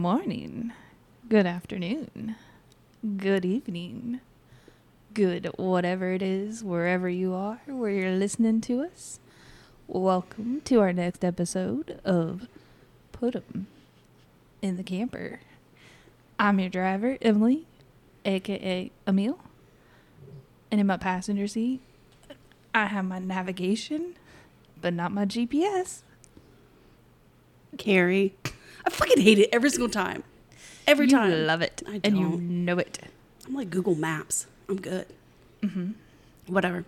morning, good afternoon, good evening, good whatever it is, wherever you are, where you're listening to us. Welcome to our next episode of Put 'em in the Camper. I'm your driver, Emily, aka Emil. And in my passenger seat, I have my navigation, but not my GPS. Carrie. I fucking hate it every single time. Every You time. love it, I don't. and you know it. I'm like Google Maps. I'm good. Mm-hmm. Whatever.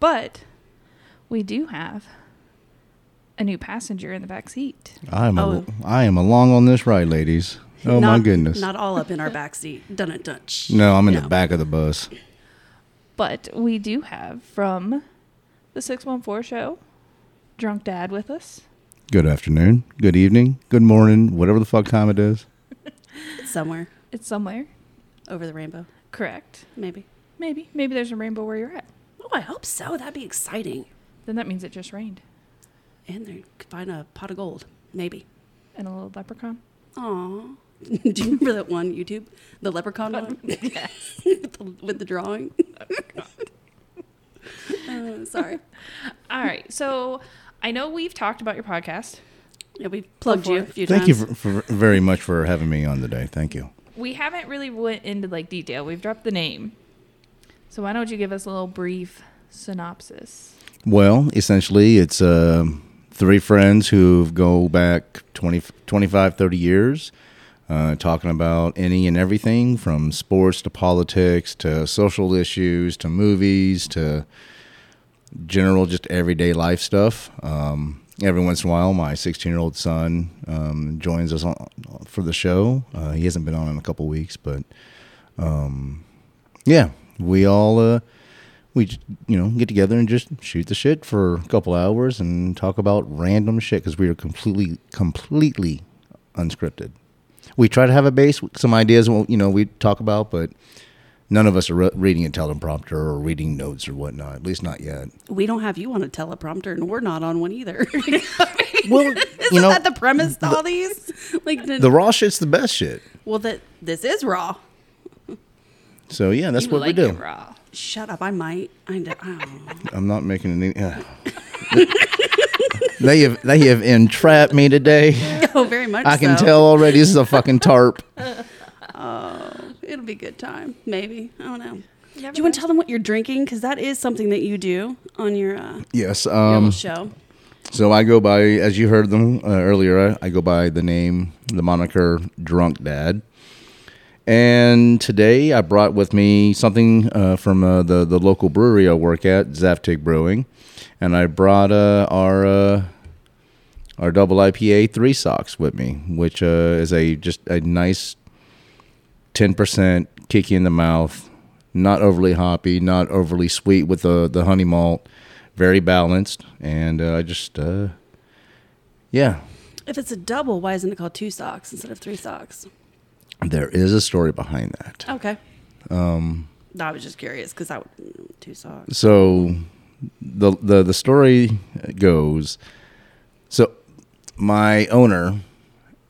But we do have a new passenger in the back seat. I'm a, Oh. I am along on this ride, ladies. Oh my goodness. Not all up in our back seat. Dun it dun. No, I'm in No. the back of the bus. But we do have from the 614 show, Drunk Dad with us. Good afternoon, good evening, good morning, whatever the fuck time it is. Somewhere It's somewhere. over the rainbow. Correct. Maybe. Maybe. Maybe there's a rainbow where you're at. Oh, I hope so. That'd be exciting. Then that means it just rained. And they could find a pot of gold. Maybe. And a little leprechaun. Aw. Do you remember that one YouTube? The leprechaun one? Yes. with, the, with the drawing? uh, sorry. All right. So I know we've talked about your podcast. Yeah, we've plugged you a few Thank you for, for very much for having me on today. Thank you. We haven't really went into like detail. We've dropped the name. So why don't you give us a little brief synopsis? Well, essentially, it's uh, three friends who go back 20, 25, 30 years, uh, talking about any and everything from sports to politics to social issues to movies to general, just everyday life stuff. Um, every once in a while, my 16 year old son um, joins us on, for the show. Uh, he hasn't been on in a couple weeks, but um, yeah, we all. Uh, we you know get together and just shoot the shit for a couple hours and talk about random shit because we are completely completely unscripted we try to have a base some ideas you know we talk about but none of us are re- reading a teleprompter or reading notes or whatnot at least not yet We don't have you on a teleprompter, and we're not on one either. well Isn't you know that the premise to all these? Like the, the raw shit's the best shit well, that this is raw. so yeah that's You what like we do raw. Shut up! I might. I, d- I don't know. i'm not making any uh. they have they have entrapped me today Oh, very much. i can so. tell already this is a fucking tarp It'll be a good time. Maybe. I don't know. Never Do you want to tell them what you're drinking? Because that is something that you do on your, uh, yes your um little show. So I go by, as you heard them uh, earlier, I go by the name, the moniker Drunk Dad. And today I brought with me something uh, from uh, the, the local brewery I work at, Zaftig Brewing. And I brought uh, our uh, our double IPA three socks with me, which uh, is a just a nice 10% kicky in the mouth, not overly hoppy, not overly sweet with the, the honey malt, very balanced. And uh, I just, uh, yeah, If it's a double, why isn't it called two socks instead of three socks? there is a story behind that. Okay. Um, I was just curious because I would two socks. So the the the story goes. So my owner,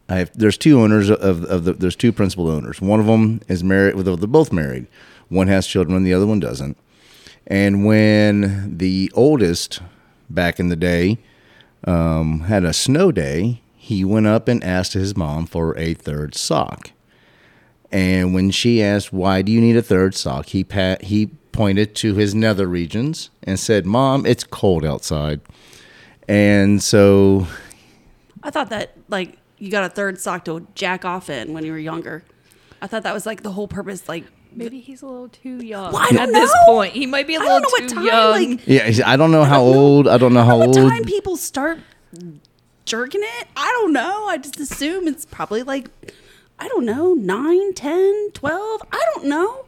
I have. There's two owners of of the. There's two principal owners. One of them is married. Well, they're both married. One has children. The other one doesn't. And when the oldest, back in the day, um, had a snow day, he went up and asked his mom for a third sock. And when she asked, "Why do you need a third sock?" he pat he pointed to his nether regions and said, "Mom, it's cold outside." And so, I thought that like you got a third sock to jack off in when you were younger. I thought that was like the whole purpose. Like, Maybe he's a little too young Well, I at don't this know. point. He might be a little don't know what too time, young. like- yeah, he said, I don't know how old. I don't know how what old. time people start jerking it? I don't know. I just assume it's probably like, I don't know, 9, 10, 12. I don't know.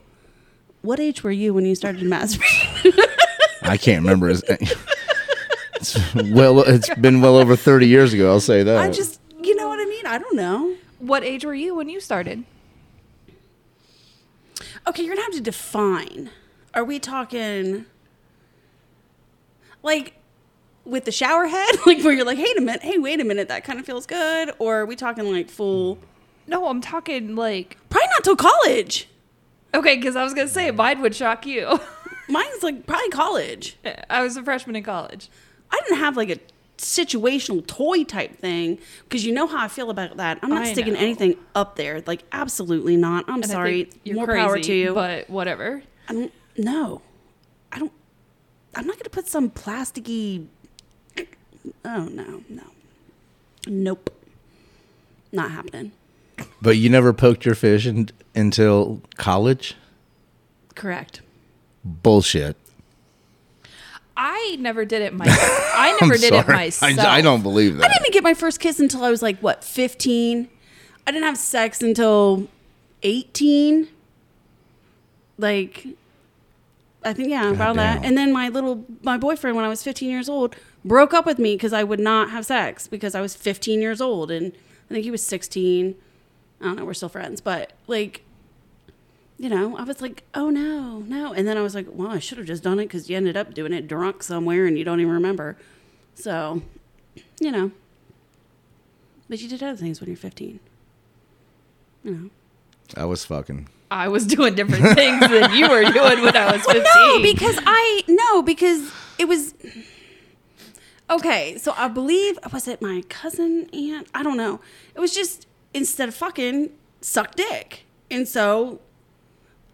What age were you when you started masturbating? I can't remember his. It's well, it's been well over thirty years ago. I'll say that. I just, you I mean? I don't know. what age were you when you started? Okay, you're gonna have to define. Are we talking like with the shower head, like where you're like, "Hey, a minute, hey, wait a minute, that kind of feels good," or are we talking like full No, I'm talking like Probably not till college. okay, because I was gonna say mine would shock you. Mine's like probably college. I was a freshman in college. I didn't have like a situational toy type thing because you know how I feel about that. I'm not I sticking know. anything up there. Like absolutely not. I'm And sorry. you're More crazy, power to you. but whatever. I don't. No, I don't. I'm not gonna put some plasticky. Oh no, no, nope, not happening. But you never poked your fish in, until college? Correct. Bullshit. I never did it myself. I never did it sorry. myself. I, I don't believe that. I didn't get my first kiss until I was like what 15. I didn't have sex until 18. Like I think yeah, about that. And then my little my boyfriend when I was 15 years old broke up with me because I would not have sex because I was 15 years old and I think he was 16. I don't know, we're still friends, but like you know, I was like, "Oh no, no," and then I was like, "Well, I should have just done it because you ended up doing it drunk somewhere and you don't even remember." So, you know, but you did other things when you're 15. You know. I was fucking. I was doing different things than you were doing when I was 15. No, because I no, because it was okay. So I believe was it my cousin aunt? I don't know. It was just instead of fucking suck dick, and so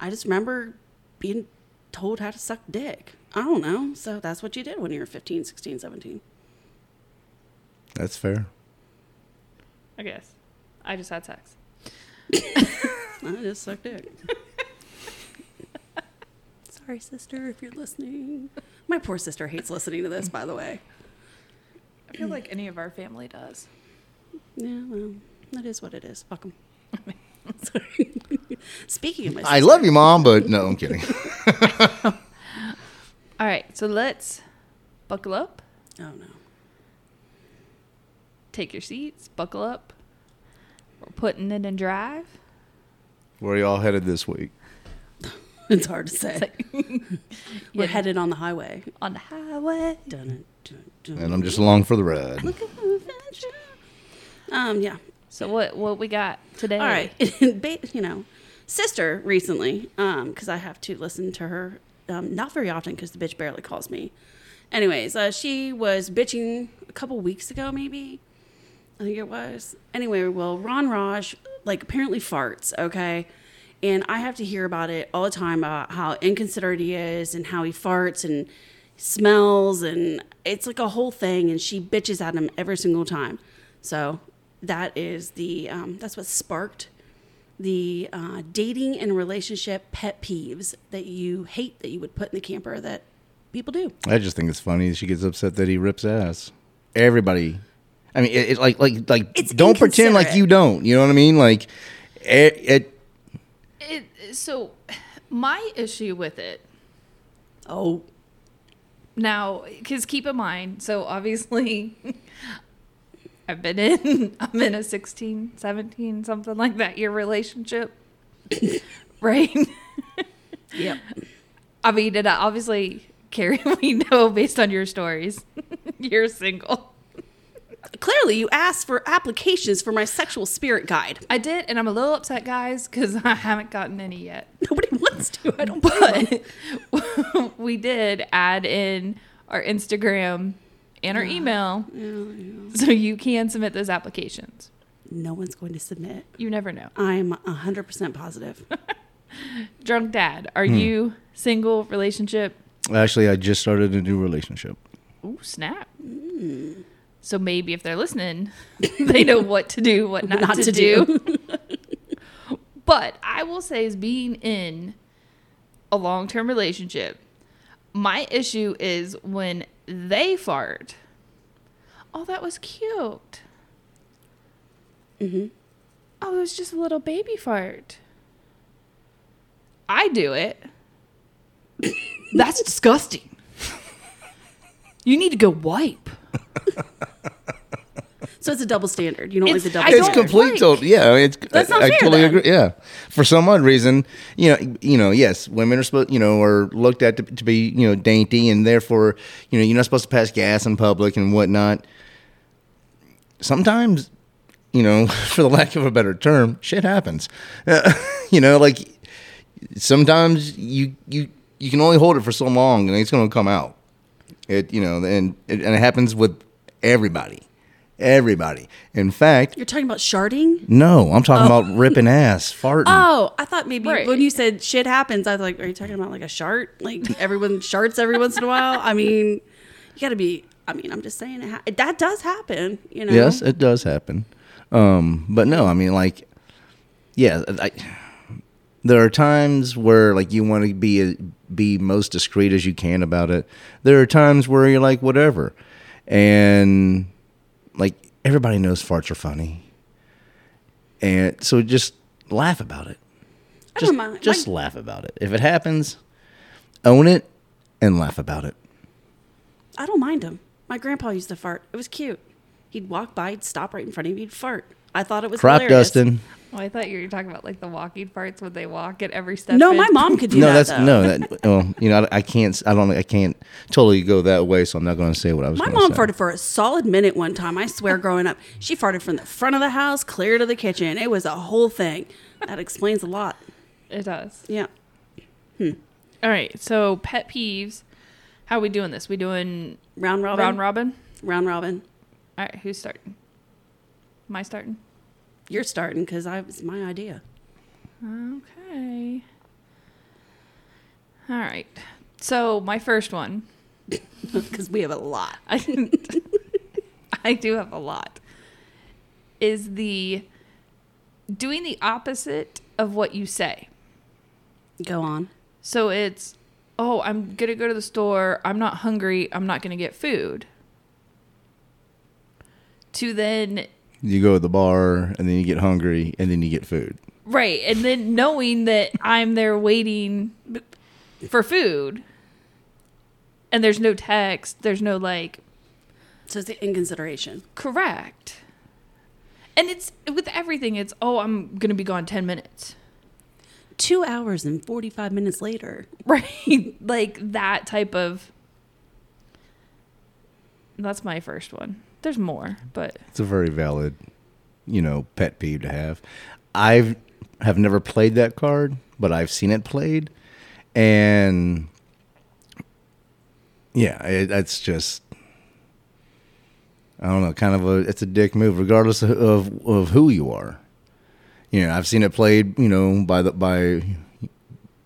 I just remember being told how to suck dick. I don't know. So that's what you did when you were 15, 16, 17. That's fair. I guess. I just had sex. I just sucked dick. Sorry, sister, if you're listening. My poor sister hates listening to this, by the way. I feel like any of our family does. Yeah, well, that is what it is. Fuck 'em. Sorry. Speaking of my sister, I love you, mom, but no, I'm kidding. All right, so let's buckle up, Oh no. take your seats, buckle up. We're putting it in drive. Where are y'all headed this week? It's hard to say. We're Yeah. headed on the highway. on the highway. Dun, dun, dun. And I'm just along for the ride. Um, yeah. So what what we got today? All right. You know, sister recently, um, because I have to listen to her, um, not very often because the bitch barely calls me. Anyways, uh, she was bitching a couple weeks ago, maybe. I think it was. Anyway, well, Ron Raj, like, apparently farts, okay? And I have to hear about it all the time about how inconsiderate he is and how he farts and smells and it's like a whole thing and she bitches at him every single time. So that is the um, that's what sparked the uh, dating and relationship pet peeves that you hate that you would put in the camper that people do. I just think it's funny. She gets upset that he rips ass. Everybody. I mean, it, it like like like It's don't pretend like you don't. You know what I mean? Like it, it It, so my issue with it Oh, now because keep in mind so obviously i've been in i'm in a 16 17 something like that year relationship right yep. i mean and obviously carrie we know based on your stories you're single Clearly, you asked for applications for my sexual spirit guide. i did and i'm a little upset guys because i haven't gotten any yet Nobody wants to. I don't. but we did add in our instagram and our email so you can submit those applications. No one's going to submit. you never know. I'm hundred percent positive. drunk dad are Hmm. you single relationship? Actually I just started a new relationship. Ooh, snap. So maybe if they're listening they know what to do what not, Not to, to do, but i will say is being in a long-term relationship my issue is when they fart. Oh that was cute. Mm-hmm. oh it was just a little baby fart. I do it. That's disgusting. You need to go wipe So it's a double standard. You don't It's- like the double it's standard. complete. like- total, yeah, it's. That's not I fair, totally then. agree. Yeah, for some odd reason, you know, you know, yes, women are supposed, you know, are looked at to, to be, you know, dainty, and therefore, you know, you're not supposed to pass gas in public and whatnot. Sometimes, you know, for the lack of a better term, shit happens. you know, like sometimes you you you can only hold it for so long, and it's going to come out. It you know, and and it happens with everybody, everybody. In fact, You're talking about sharting? no, I'm talking about ripping ass, farting. Oh, I thought maybe Right. when you said shit happens, I was like, are you talking about like a shart? Like everyone sharts every once in a while? I mean, you got to be. I mean, I'm just saying it ha- that does happen. You know. Yes, it does happen. Um, but no, I mean, like, yeah, I, there are times where like you want to be be most discreet as you can about it. There are times where you're like, whatever, and like everybody knows farts are funny, and so just laugh about it. I Just, don't mind. just laugh about it. If it happens, own it and laugh about it. I don't mind him. My grandpa used to fart. It was cute. He'd walk by, he'd stop right in front of me, he'd fart. I thought it was Crop hilarious. dusting. Well, I thought you were talking about like the walking parts when they walk at every step. No, in. my mom could do that. no, that. that's though. no. That, well, you know, I, I can't. I don't. I can't totally go that way. So I'm not going to say what I was. My mom say. farted for a solid minute one time. I swear, growing up, she farted from the front of the house clear to the kitchen. It was a whole thing. That explains a lot. It does. Yeah. Hmm. All right. So pet peeves. How are we doing this? We doing Round robin. round robin? Round robin. All right. Who's starting? Am I starting? You're starting because I it's my idea. Okay. All right. So my first one. Because we have a lot. I, I do have a lot. Is the doing the opposite of what you say. Go on. So it's, oh, I'm going to go to the store. I'm not hungry. I'm not going to get food. To then, You go to the bar and then you get hungry and then you get food. right. And then knowing that I'm there waiting for food and there's no text, there's no like, So it's in consideration. correct. And it's with everything, it's, oh, I'm going to be gone 10 minutes. Two hours and 45 minutes later. Right. like that type of. That's my first one. There's more, but It's a very valid, you know, pet peeve to have. I've have never played that card, but I've seen it played, and yeah, it, that's just. I don't know, kind of a it's a dick move, regardless of, of of who you are. You know, I've seen it played, you know, by the by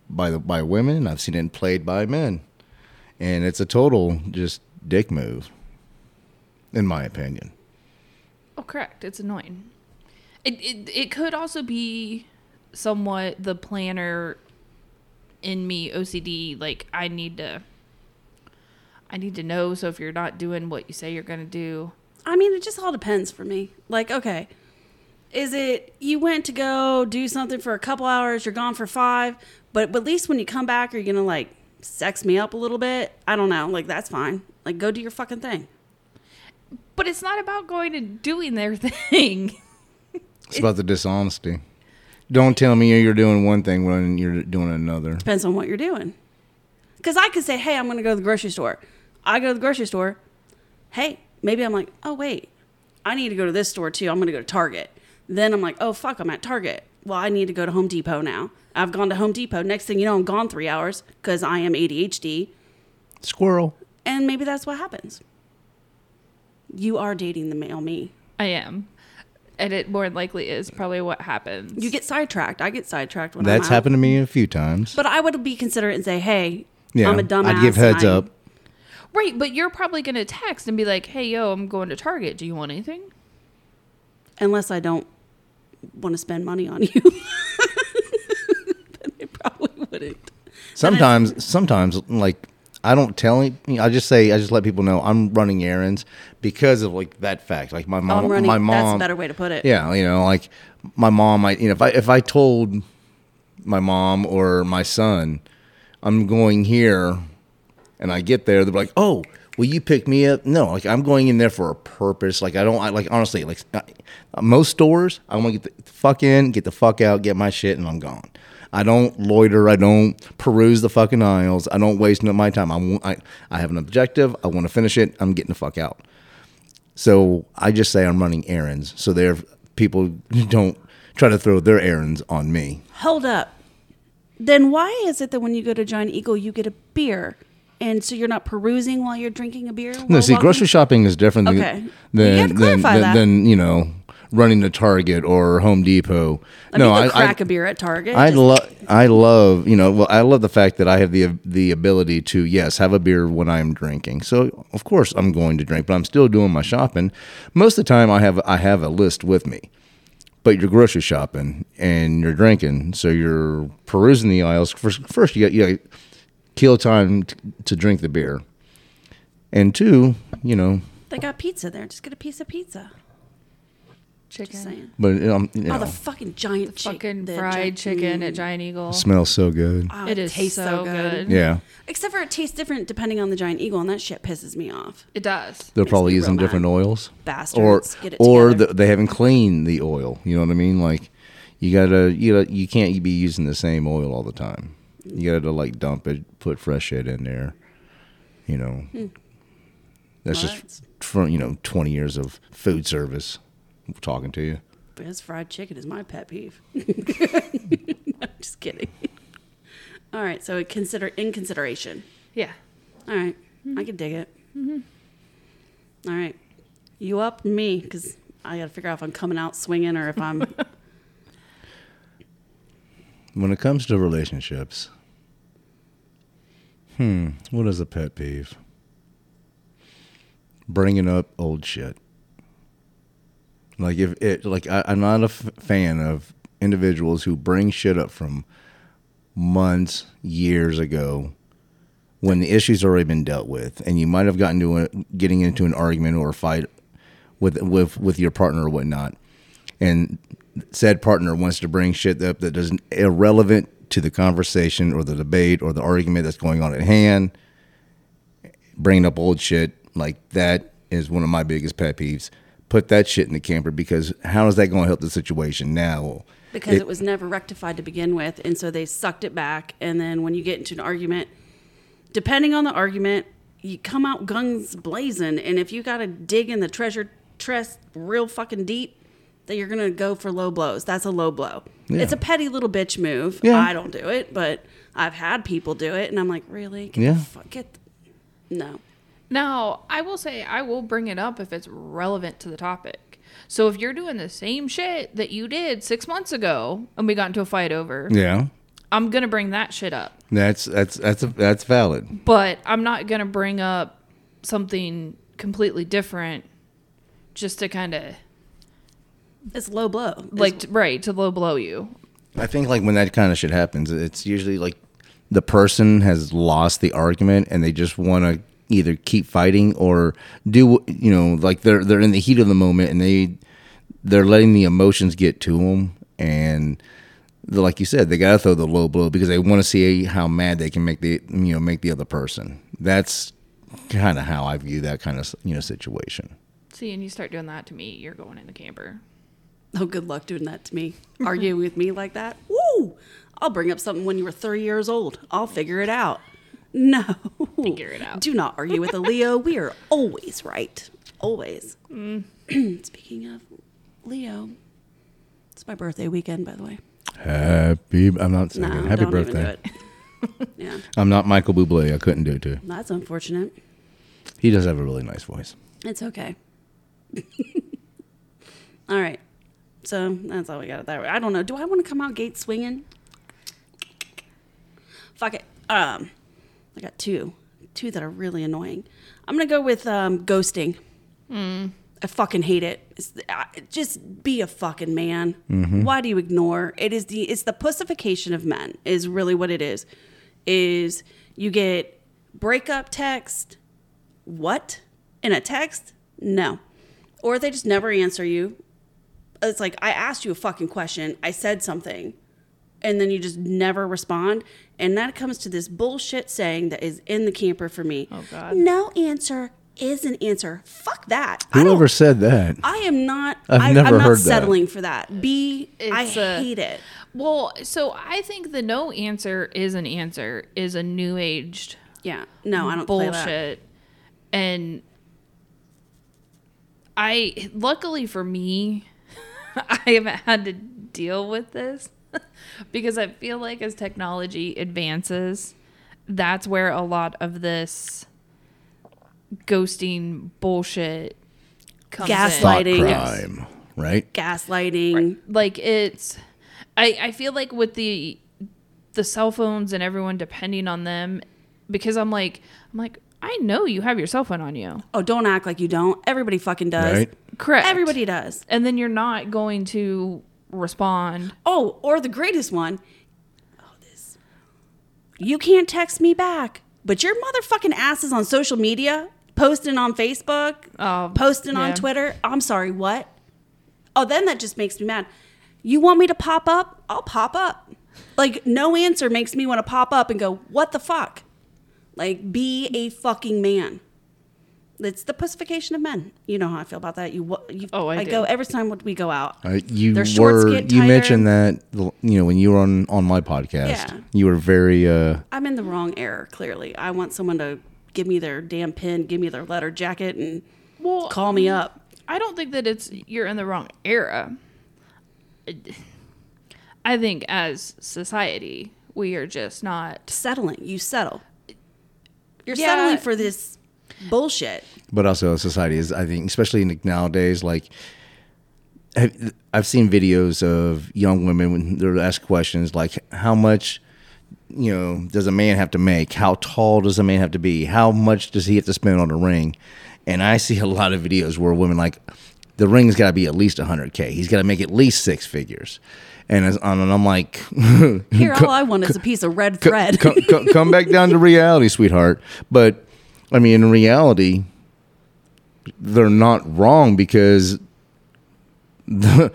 by the by women. I've seen it played by men, and it's a total just dick move, in my opinion. oh, correct. It's annoying. It it it could also be somewhat the planner in me OCD. Like I need to. I need to know. So if you're not doing what you say you're gonna do, I mean, it just all depends for me. Like, okay, is it you went to go do something for a couple hours, you're gone for five, but, but at least when you come back, are you gonna like sex me up a little bit? I don't know. Like, that's fine. Like, go do your fucking thing. But it's not about going and doing their thing. It's about the dishonesty. Don't tell me you're doing one thing when you're doing another. Depends on what you're doing. Because I could say, hey, I'm gonna go to the grocery store. I go to the grocery store. Hey, maybe I'm like, oh wait, I need to go to this store too. I'm gonna go to Target. Then I'm like, oh fuck, I'm at Target. Well, I need to go to Home Depot now. I've gone to Home Depot. Next thing you know, I'm gone three hours because I am ADHD. Squirrel. And maybe that's what happens. You are dating the male me. I am. And it more than likely is probably what happens. You get sidetracked. I get sidetracked when That's I'm out. happened to me a few times. But I would be considerate and say, hey, Yeah, I'm a dumbass. I'd give heads and I- up. right, but you're probably going to text and be like, hey, yo, I'm going to Target. Do you want anything? unless I don't want to spend money on you. then I probably wouldn't. Sometimes, sometimes, like I don't tell any. I just say I just let people know I'm running errands because of like that fact. Like my Oh, mom, I'm running. my mom. That's a better way to put it. Yeah, you know, like my mom might, you know, if I if I told my mom or my son, I'm going here, and I get there, they're like, "Oh, will you pick me up?" No, like I'm going in there for a purpose. Like I don't, I, like honestly, like uh, most stores, I want to get the fuck in, get the fuck out, get my shit, and I'm gone. I don't loiter. I don't peruse the fucking aisles. I don't waste no- my time. I'm, I I have an objective. I want to finish it. I'm getting the fuck out. So I just say I'm running errands. So there, people don't try to throw their errands on me. Hold up. Then why is it that when you go to Giant Eagle, you get a beer? And so you're not perusing while you're drinking a beer? No, see, walking? grocery shopping is different Okay. Than, than, than, than, you know running to Target or Home Depot. I no, I, crack I, a beer at Target. I love I love you know well I love the fact that I have the the ability to yes have a beer when I'm drinking. So of course I'm going to drink, but I'm still doing my shopping. Most of the time I have I have a list with me. But you're grocery shopping and you're drinking, so you're perusing the aisles. First, first you got you got kill time t- to drink the beer, and two, you know, They got pizza there. Just get a piece of pizza. Chicken. But um, you know, Oh, the fucking giant chick- Fucking the fried giant- chicken Mm. at Giant Eagle. smells so good. Oh, It is tastes so good. Yeah, Except for it tastes different depending on the Giant Eagle, and that shit pisses me off. It does. they're Makes probably me using real different oils. Bastards. or get it or together. the, they haven't cleaned the oil. You know what I mean? Like you gotta you gotta, you can't be using the same oil all the time. You gotta like dump it, put fresh shit in there. You know, that's Well, just that's- from you know twenty years of food service talking to you. Because fried chicken is my pet peeve. I'm just kidding. All right, so consider in consideration. Yeah. All right, I can dig it. All right, you up me because I got to figure out if I'm coming out swinging or if I'm. When it comes to relationships, hmm, what is a pet peeve? Bringing up old shit. Like if it, like I, I'm not a f- fan of individuals who bring shit up from months, years ago, when the issue's already been dealt with, and you might have gotten to a, getting into an argument or a fight with with with your partner or whatnot, and said partner wants to bring shit up that is irrelevant to the conversation or the debate or the argument that's going on at hand, bringing up old shit like that is one of my biggest pet peeves. Put that shit in the camper because how is that going to help the situation now? because it, was never rectified to begin with, and so they sucked it back. And then when you get into an argument, depending on the argument, you come out guns blazing. And if you got to dig in the treasure chest real fucking deep, that you're gonna go for low blows. That's a low blow. Yeah. It's a petty little bitch move. Yeah. I don't do it, but I've had people do it, and I'm like, really? Get Yeah. The fuck, get the- no. Now, I will say I will bring it up if it's relevant to the topic. So if you're doing the same shit that you did six months ago and we got into a fight over, Yeah, I'm gonna bring that shit up. that's that's that's that's valid. But I'm not gonna bring up something completely different just to kind of It's low blow. It's- like t- right to low blow you. I think like when that kind of shit happens, it's usually like the person has lost the argument and they just want to either keep fighting or do you know like they're they're in the heat of the moment and they they're letting the emotions get to them and like you said they got to throw the low blow because they want to see how mad they can make the you know make the other person. That's kind of how I view that kind of you know situation. See, and you start doing that to me, you're going in the camper. Oh, good luck doing that to me. Arguing with me like that. Woo! I'll bring up something when you were 30 years old. I'll figure it out. No. Figure it out. Do not argue with a Leo. We are always right. Always. Speaking of Leo, it's my birthday weekend, by the way. Happy I'm not saying No, happy don't birthday. even do it. yeah, I'm not Michael Bublé. I couldn't do it too. that's unfortunate. He does have a really nice voice. It's okay. all right. So that's all we got that way. I don't know. Do I want to come out gate swinging? Fuck it. Um, I got two, two that are really annoying. I'm gonna go with um, ghosting. I fucking hate it. It's, uh, just be a fucking man. Why do you ignore? It is the it's the pussification of men. Is really what it is. Is you get breakup text, what in a text? No, or they just never answer you. It's like I asked you a fucking question. I said something and then you just never respond. And that comes to this bullshit saying that is in the camper for me. Oh, God. No answer is an answer. Fuck that. I Whoever said that? I am not. I've I, never I'm not heard that. settling for that. B. I It's a- hate it. Well, so I think the no answer is an answer is a new aged Yeah. No, I don't play that. bullshit. And I luckily for me, I haven't had to deal with this because I feel like as technology advances, that's where a lot of this ghosting bullshit comes in. Crime, right? Gaslighting. like it's I, I feel like with the the cell phones and everyone depending on them because I'm like I'm like I know you have your cell phone on you. Oh, don't act like you don't. Everybody fucking does. Right? Correct. Everybody does. And then you're not going to respond. Oh, or the greatest one. Oh, this. You can't text me back, but your motherfucking ass is on social media, posting on Facebook, Oh, posting on. Twitter. I'm sorry, what? Oh, then that just makes me mad. You want me to pop up? I'll pop up. Like, no answer makes me want to pop up and go, what the fuck? Like, be a fucking man. It's the pussification of men. You know how I feel about that. You, wa- you Oh, I go every time we go out. Uh, you Their shorts were get you mentioned that you know when you were on on my podcast, Yeah. you were very uh I'm in the wrong era, clearly. I want someone to give me their damn pin, give me their letter jacket, and Well, call me up. I don't think that it's you're in the wrong era. I think as society, we are just not Settling. You settle. You're Yeah. settling for this bullshit. but also society is i think especially nowadays like i've seen videos of young women when they're asked questions like how much you know does a man have to make how tall does a man have to be how much does he have to spend on a ring and i see a lot of videos where women like the ring's got to be at least 100k he's got to make at least six figures and, as, and i'm like Here, all I want is a piece of red thread. come, come, come back down to reality, sweetheart. But I mean, in reality, they're not wrong because the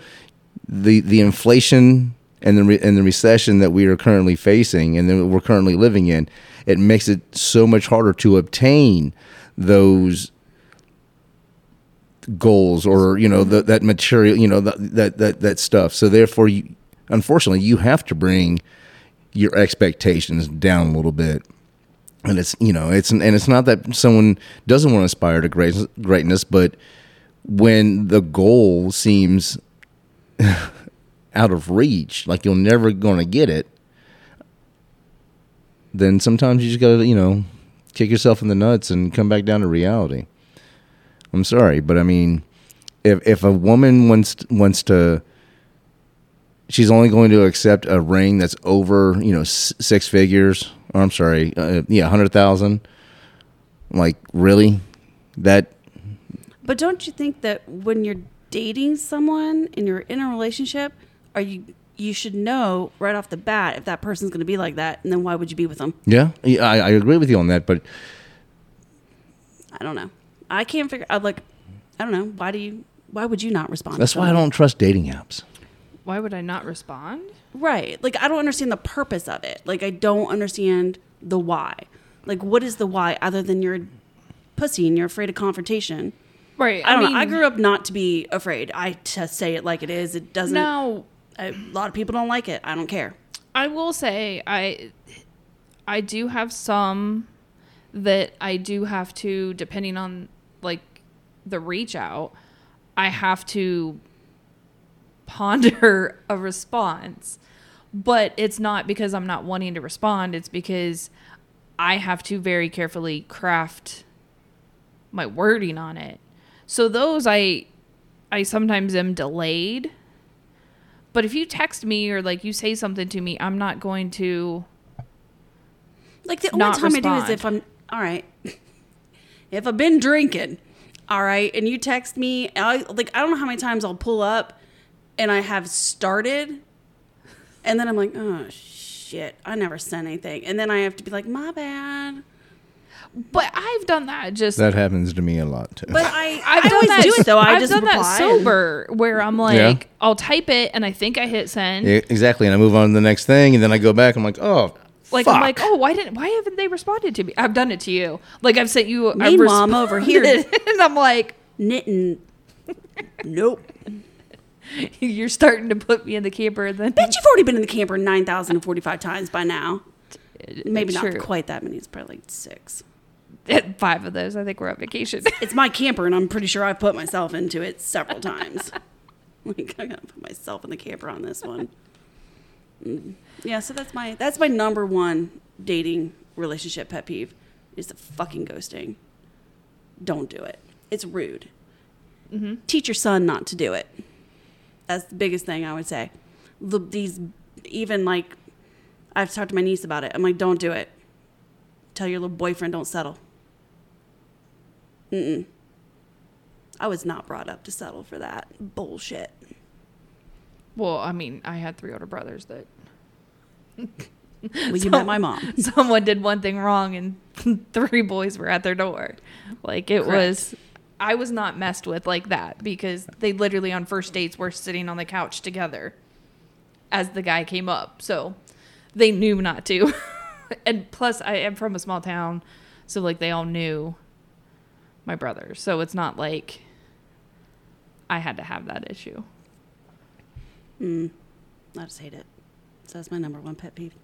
the, the inflation and the re, and the recession that we are currently facing and that we're currently living in, it makes it so much harder to obtain those goals or you know the, that material you know that, that that that stuff. So therefore you unfortunately you have to bring your expectations down a little bit and it's you know it's and it's not that someone doesn't want to aspire to great, greatness but when the goal seems out of reach like you're never going to get it then sometimes you just got to you know kick yourself in the nuts and come back down to reality. I'm sorry but i mean if if a woman wants wants to she's only going to accept a ring that's over you know six figures or i'm sorry uh, yeah 100000 like really that But don't you think that when you're dating someone and you're in a relationship, are you you should know right off the bat if that person's going to be like that, and then why would you be with them? yeah yeah, I, I agree with you on that but I don't know. I can't figure. I like. I don't know. Why do you? Why would you not respond? to that's why i don't trust dating apps Why would I not respond? Right. Like I don't understand the purpose of it. Like I don't understand the why. Like what is the why other than you're pussy and you're afraid of confrontation? Right. I don't know. I grew up not to be afraid. I just say it like it is. It doesn't. Now, A lot of people don't like it. I don't care. I will say I I do have some that I do have to depending on like the reach out, I have to ponder a response. But it's not because I'm not wanting to respond, it's because I have to very carefully craft my wording on it. So those I I sometimes am delayed. But if you text me or like you say something to me, I'm not going to Like the only time I do is if I'm all right. if I've been drinking, all right, and you text me, I like I don't know how many times I'll pull up and I have started, and then I'm like, oh shit, I never sent anything, and then I have to be like, my bad. But I've done that just that happens to me a lot too But I, I've I done always that do it though. I I've just done reply that sober where I'm like Yeah. I'll type it and I think I hit send. Yeah, exactly and i move on to the next thing and then i go back i'm like oh Like fuck. I'm like, oh, why didn't why haven't they responded to me? I've done it to you. Like I've sent you. I've Meanwhile, I'm over here. and I'm like, knitting. nope. you're starting to put me in the camper. And then Bet you've already been in the camper 9,045 times by now. Maybe True. not quite that many. It's probably like six. five of those. I think we're on vacation. It's my camper, and I'm pretty sure I've put myself into it several times. Like I gotta put myself in the camper on this one. Mm. Yeah, so that's my that's my number one dating relationship pet peeve is the fucking ghosting. Don't do it. It's rude. Teach your son not to do it. That's the biggest thing I would say. The, these even like I've talked to my niece about it. I'm like, don't do it. Tell your little boyfriend don't settle. Mm-mm. I was not brought up to settle for that bullshit. Well, I mean, I had three older brothers that Well, you met my mom. someone did one thing wrong and three boys were at their door. Like it was I was not messed with like that because they literally on first dates were sitting on the couch together as the guy came up. So they knew not to. and plus I am from a small town, so like they all knew my brother. So it's not like I had to have that issue. Mm, I just hate it. So that's my number one pet peeve.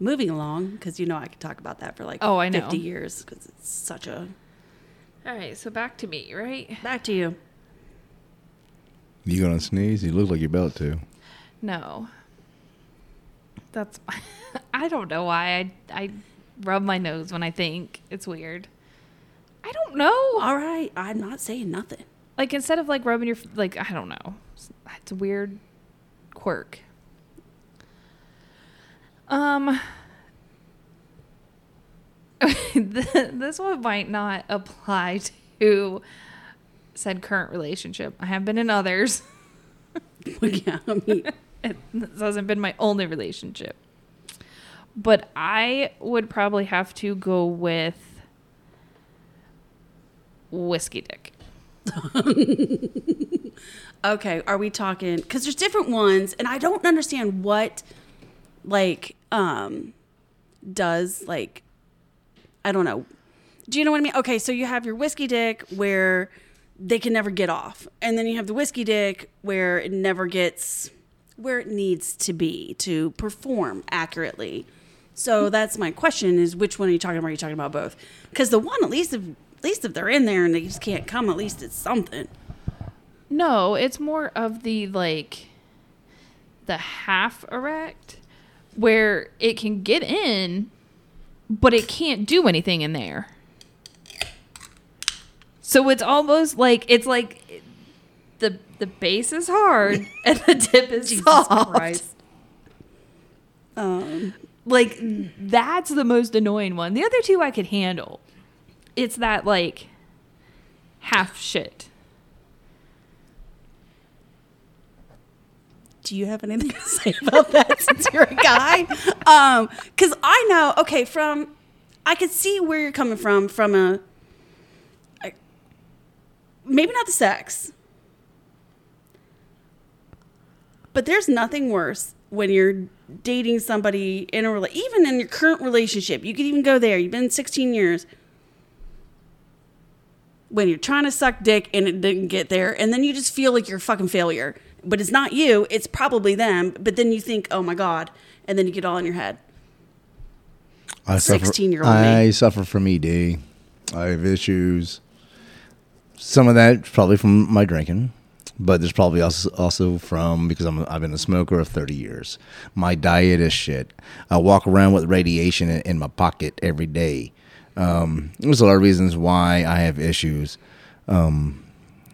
Moving along, because you know I could talk about that for like Oh, I know. 50 years because it's such a. All right, so back to me, right? Back to you. You gonna sneeze? You look like you're about to. No. That's I don't know why I I rub my nose when I think. It's weird. I don't know. All right, I'm not saying nothing. Like instead of like rubbing your like I don't know. It's a weird quirk. Um this one might not apply to said current relationship. I have been in others. yeah, I mean, it, this hasn't been my only relationship. But I would probably have to go with whiskey dick. okay, are we talking? Because there's different ones, and I don't understand what, like, um, does like, I don't know. Do you know what I mean? Okay, so you have your whiskey dick where they can never get off, and then you have the whiskey dick where it never gets where it needs to be to perform accurately. So that's my question: is which one are you talking about? Are you talking about both? Because the one, at least if at least if they're in there and they just can't come, at least it's something. No, it's more of the like the half erect where it can get in, but it can't do anything in there. So it's almost like it's like the the base is hard and the tip is soft. Um, Like that's the most annoying one. The other two I could handle. It's that like half shit. Do you have anything to say about that since you're a guy? Um, because I know, okay, from I could see where you're coming from. From a maybe not the sex, but there's nothing worse when you're dating somebody in a even in your current relationship. You could even go there. You've been 16 years. When you're trying to suck dick and it didn't get there, and then you just feel like you're a fucking failure. But it's not you, it's probably them. But then you think, oh my God. And then you get all in your head. I suffer. 16-year-old me. Suffer from ED. I have issues. Some of that probably from my drinking, but there's probably also also from because I'm I've been a smoker of 30 years. My diet is shit. I walk around with radiation in, in my pocket every day. Um, there's a lot of reasons why I have issues. Um,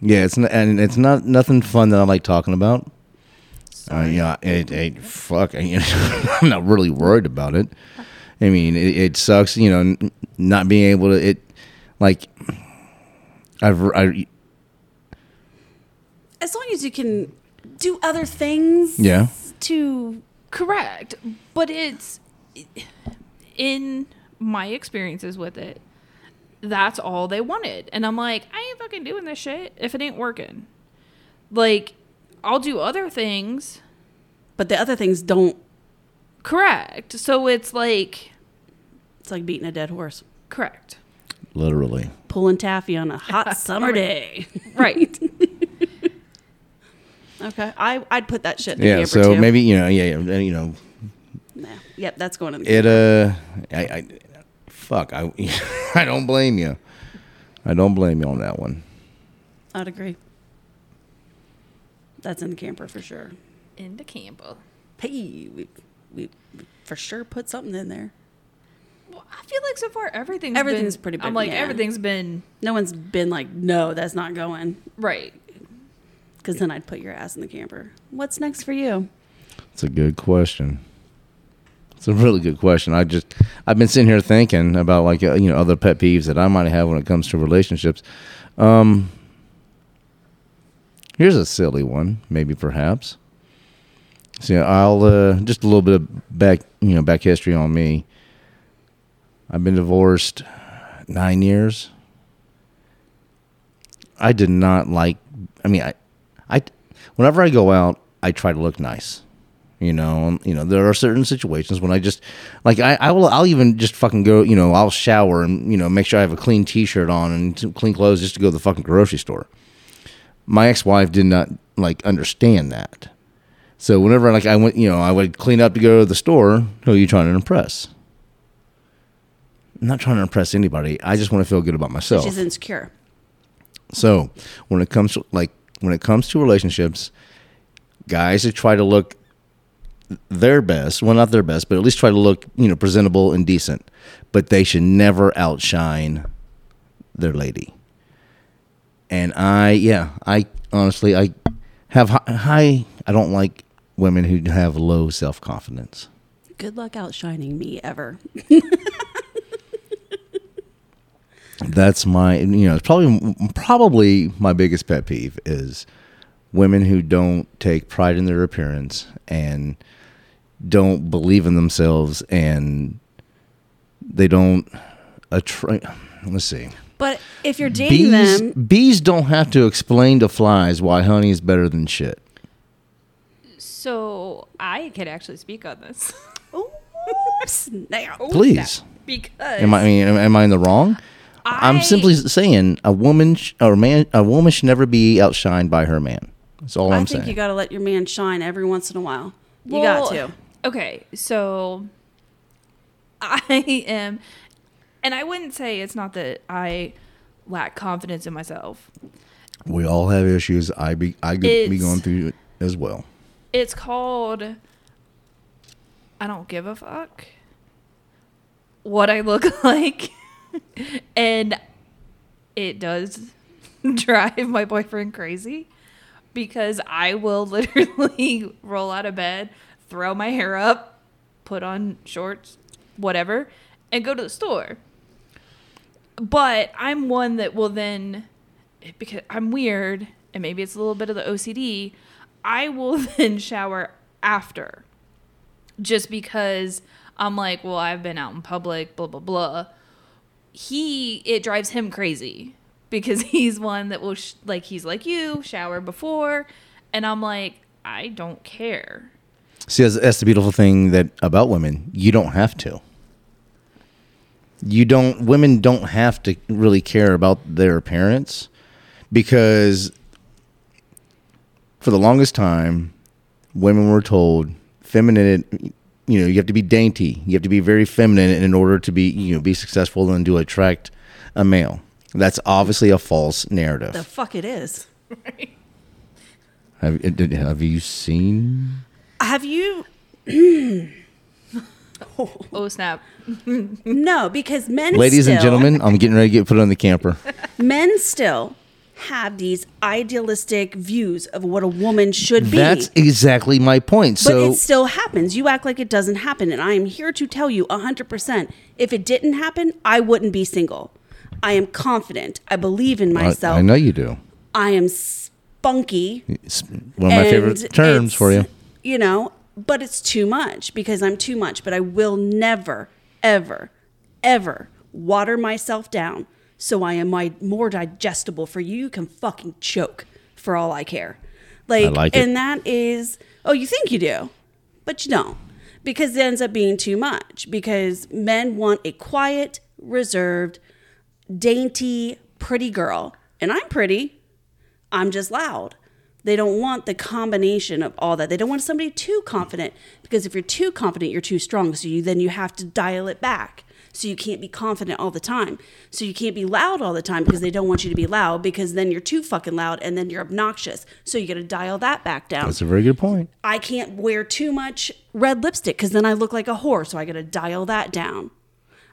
yeah, it's not, and it's not nothing fun that I like talking about. Uh, yeah, it, it fuck. Know, I'm not really worried about it. I mean, it, it sucks. You know, n- not being able to. It like I've I As long as you can do other things Yeah. to. Correct. But it's in my experiences with it, that's all they wanted. And I'm like, I ain't fucking doing this shit if it ain't working. Like, I'll do other things. But the other things don't. Correct. So it's like, It's like beating a dead horse. correct. literally. Pulling taffy on a hot summer day. Right. Okay. I, I'd put that shit in the Yeah. So too. maybe you know. Yeah. yeah you know. Nah. Yep, that's going in the It. Uh. I. I fuck. I. I don't blame you. I don't blame you on that one. I'd agree. That's in the camper for sure. Into camper. Hey, we we for sure put something in there. Well, I feel like so far everything's Everything's been, pretty I'm like yeah. everything's been No one's been like, no, that's not going. right. Because then I'd put your ass in the camper. What's next for you? It's a good question. It's a really good question. I just I've been sitting here thinking about like uh, you know other pet peeves that I might have when it comes to relationships. Um, here's a silly one, maybe perhaps. See, I'll uh, just a little bit of back you know back history on me. I've been divorced nine years. I did not like. I mean, I, I, whenever I go out, I try to look nice. You know, um, you know, there are certain situations when I just like I, I will I'll even just fucking go, you know, I'll shower and you know make sure I have a clean t-shirt on and clean clothes just to go to the fucking grocery store. My ex-wife did not like understand that. So whenever like I went, you know, I would clean up to go to the store, who are you trying to impress? I'm not trying to impress anybody. I just want to feel good about myself. She's insecure. So when it comes to like when it comes to relationships, guys that try to look their best, well not their best, but at least try to look, you know, presentable and decent. But they should never outshine their lady. And I yeah, I honestly I have high I don't like women who have low self-confidence. Good luck outshining me ever. That's my you know it's probably probably my biggest pet peeve is women who don't take pride in their appearance and don't believe in themselves and they don't attract. Let's see. But if you're dating Bees, them, bees don't have to explain to flies why honey is better than shit. So I could actually speak on this oh, snap. Please. because Am I, I mean, am, am I in the wrong? I, am simply saying a woman sh- or man a woman should never be outshined by her man. That's all I I'm think saying. you got to let your man shine every once in a while. You Well, got to. Okay, so I am, and I wouldn't say it's not that I lack confidence in myself. We all have issues. I be I could be It's- going through it as well. It's called I don't give a fuck what I look like. and it does drive my boyfriend crazy because I will literally roll out of bed, throw my hair up, put on shorts, whatever, and go to the store. But I'm one that will then, because I'm weird, and maybe it's a little bit of the OCD, I will then shower after. Just because I'm like, well, I've been out in public, blah, blah, blah. He, it drives him crazy because he's one that will, sh- like, he's like you, shower before. And I'm like, I don't care. See, that's, that's the beautiful thing that about women. You don't have to. You don't. Women don't have to really care about their appearance because for the longest time, women were told feminine. You know, you have to be dainty. You have to be very feminine in order to be you know be successful and to attract a male. That's obviously a false narrative. The fuck it is. Have, have you seen? Have you? Oh, snap. No, because men. Ladies and gentlemen, I'm getting ready to get put on the camper. men still have these idealistic views of what a woman should be. That's exactly my point. but So it still happens. You act like it doesn't happen. And I am here to tell you 100% if it didn't happen, I wouldn't be single. I am confident. I believe in myself. I know you do. I am spunky. It's one of my favorite terms for you. You know, but it's too much because I'm too much. But I will never, ever, ever water myself down so I am my, more digestible for you. You can fucking choke for all I care. Like, like it. and that is, oh, you think you do, but you don't because it ends up being too much because men want a quiet, reserved, dainty, pretty girl. And I'm pretty. I'm just loud. They don't want the combination of all that. They don't want somebody too confident because if you're too confident, you're too strong. So you then you have to dial it back. So you can't be confident all the time. So you can't be loud all the time because they don't want you to be loud because then you're too fucking loud and then you're obnoxious. So you got to dial that back down. That's a very good point. I can't wear too much red lipstick because then I look like a whore. So I got to dial that down.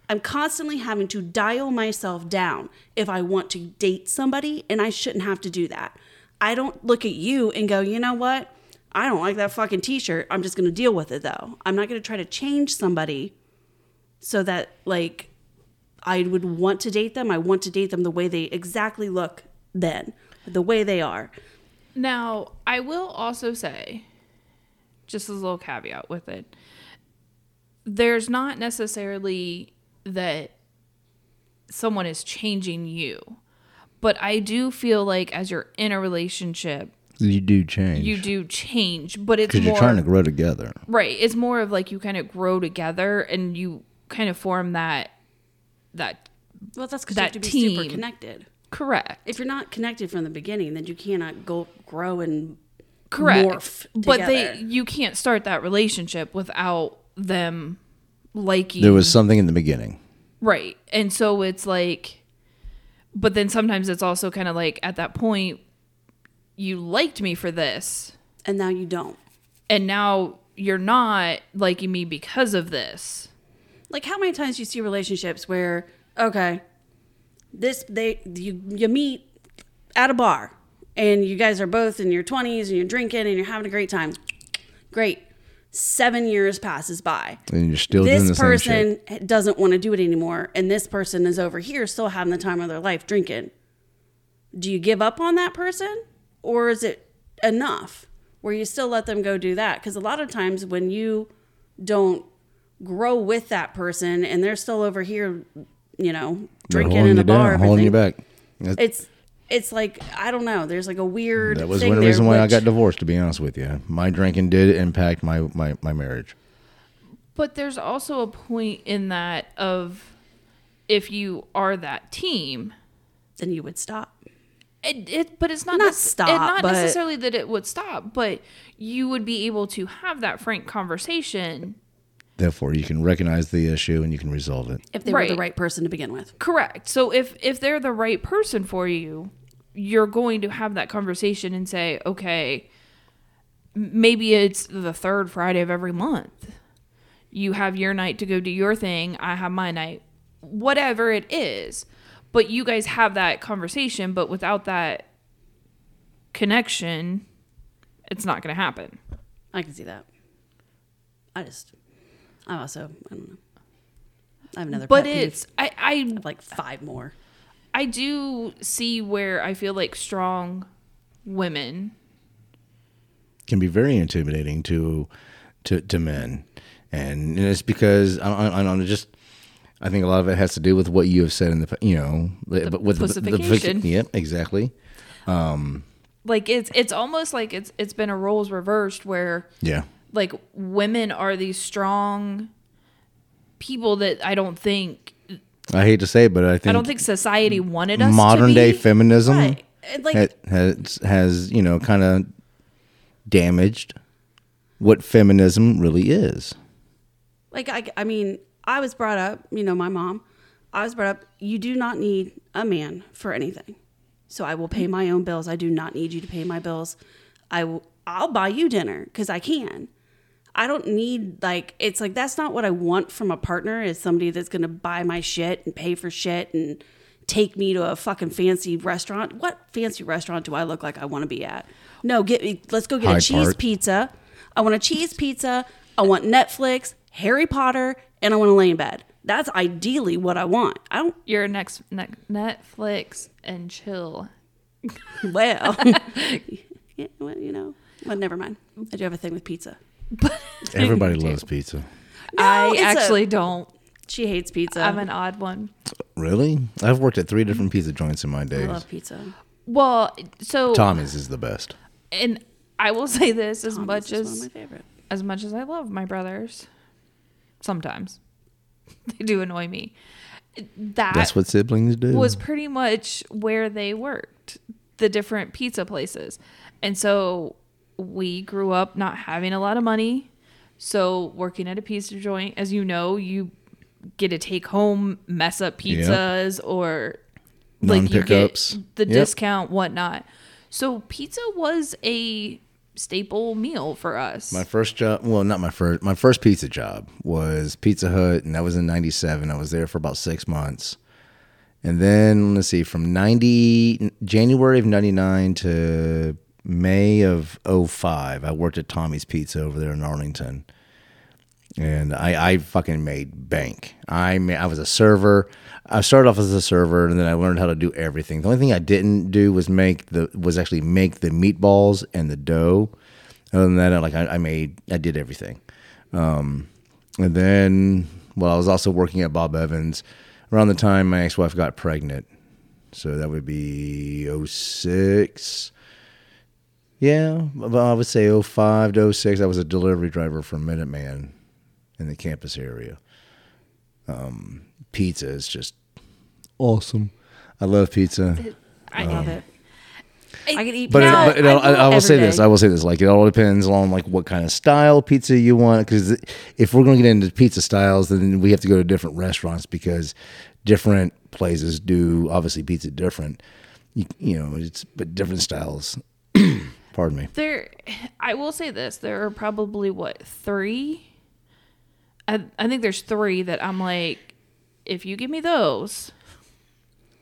I'm constantly having to dial myself down if I want to date somebody, and I shouldn't have to do that. I don't look at you and go, you know what? I don't like that fucking t shirt. I'm just going to deal with it though. I'm not going to try to change somebody so that, like, I would want to date them. I want to date them the way they exactly look then, the way they are. Now, I will also say, just as a little caveat with it, there's not necessarily that someone is changing you, but I do feel like as you're in a relationship, You do change. you do change, but it's because you're trying to grow together. right. It's more of like you kind of grow together and you kind of form that that Well, that's because you have That to be super team. connected. correct. If you're not connected from the beginning, then you cannot go grow and correct morph but they you can't start that relationship without them liking There was something in the beginning. right and so it's like but then sometimes it's also kind of like at that point you liked me for this. And now you don't. and now you're not liking me because of this. Like how many times do you see relationships where okay this they you you meet at a bar and you guys are both in your 20s and you're drinking and you're having a great time. Great seven years passes by And you're still doing the this same shit. person doesn't want to do it anymore and this person is over here still having the time of their life drinking do you give up on that person or is it enough where you still let them go do that because a lot of times when you don't grow with that person and they're still over here you know drinking in a bar holding you back. It's it's like i don't know there's like a weird that was thing one there, reason why I got divorced. To be honest with you, my drinking did impact my my, my marriage. but there's also a point in that of if you are that team then you would stop It, it, but it's not Not nec- stop, and not but- necessarily that it would stop, but you would be able to have that frank conversation. Therefore, you can recognize the issue and you can resolve it. if they were the Right. right person to begin with Correct. So if if they're the right person for you, you're going to have that conversation and say, okay, maybe it's the third Friday of every month. You have your night to go do your thing. I have my night. Whatever it is, but you guys have that conversation. But without that connection, it's not going to happen. I can see that. I just, Oh, I also, I don't know. I have another, But pet peeve. it's I I I have like five more. I do see where I feel like strong women Can be very intimidating to to to men, and it's because I, I, I don't just. I think a lot of it has to do with what you have said in the pa- you know the, but with the, the, pussification. yep exactly um, like it's it's almost like it's it's been a roles reversed where yeah like women are these strong people that I don't think I hate to say it, but I think I don't think society wanted us modern to day be. feminism Right. Like, ha- has has you know kind of damaged what feminism really is. like I, I mean, I was brought up, you know, my mom, I was brought up, you do not need a man for anything. So I will pay my own bills. I do not need you to pay my bills. I will, I'll buy you dinner because I can. I don't need like it's like that's not what I want from a partner is somebody that's going to buy my shit and pay for shit and take me to a fucking fancy restaurant. What fancy restaurant do I look like I want to be at? No, get me let's go get a cheese Park. pizza. I want a cheese pizza. I want Netflix, Harry Potter, and I want to lay in bed. That's ideally what I want. I don't Your next ne- Netflix and chill. well. yeah, well, you know. Well, never mind. I do have a thing with pizza. Everybody loves pizza. I it's a- actually don't. She hates pizza. I'm an odd one. Really? I've worked at three different pizza joints in my days. I love pizza. Well, so Tommy's is the best. and I will say this as Thomas much is one of as my favorite. as much as I love my brothers, sometimes they do annoy me. That That's what siblings do. was pretty much where they worked, the different pizza places. And so we grew up not having a lot of money. So working at a pizza joint, as you know, you get to take home, mess up pizzas, or Non-pickups. you get the Yep. discount, whatnot. So pizza was a staple meal for us. My first job, well, not my first, my first pizza job was Pizza Hut, and that was in '97. I was there for about six months, and then let's see, from '90 January of '99 to May of 05, I worked at Tommy's Pizza over there in Arlington, and I, I fucking made bank. I ma- I was a server. I started off as a server, and then I learned how to do everything. The only thing I didn't do was make the was actually make the meatballs and the dough. Other than that, I, like I, I made, I did everything. Um, and then, well, I was also working at Bob Evans around the time my ex wife got pregnant. So that would be 06. Yeah, well, I would say 05 to 06. I was a delivery driver for Minuteman in the campus area. Um, pizza is just awesome. I love pizza. I love it. I can eat But, it, pizza but it, I, I will every say this. I will say this. Like it all depends on like what kind of style pizza you want. Because if we're going to get into pizza styles, then we have to go to different restaurants because different places do obviously pizza different. You, you know, it's but different styles. Pardon me. there, I will say this: there are probably what three. I I think there's three that I'm like, if you give me those,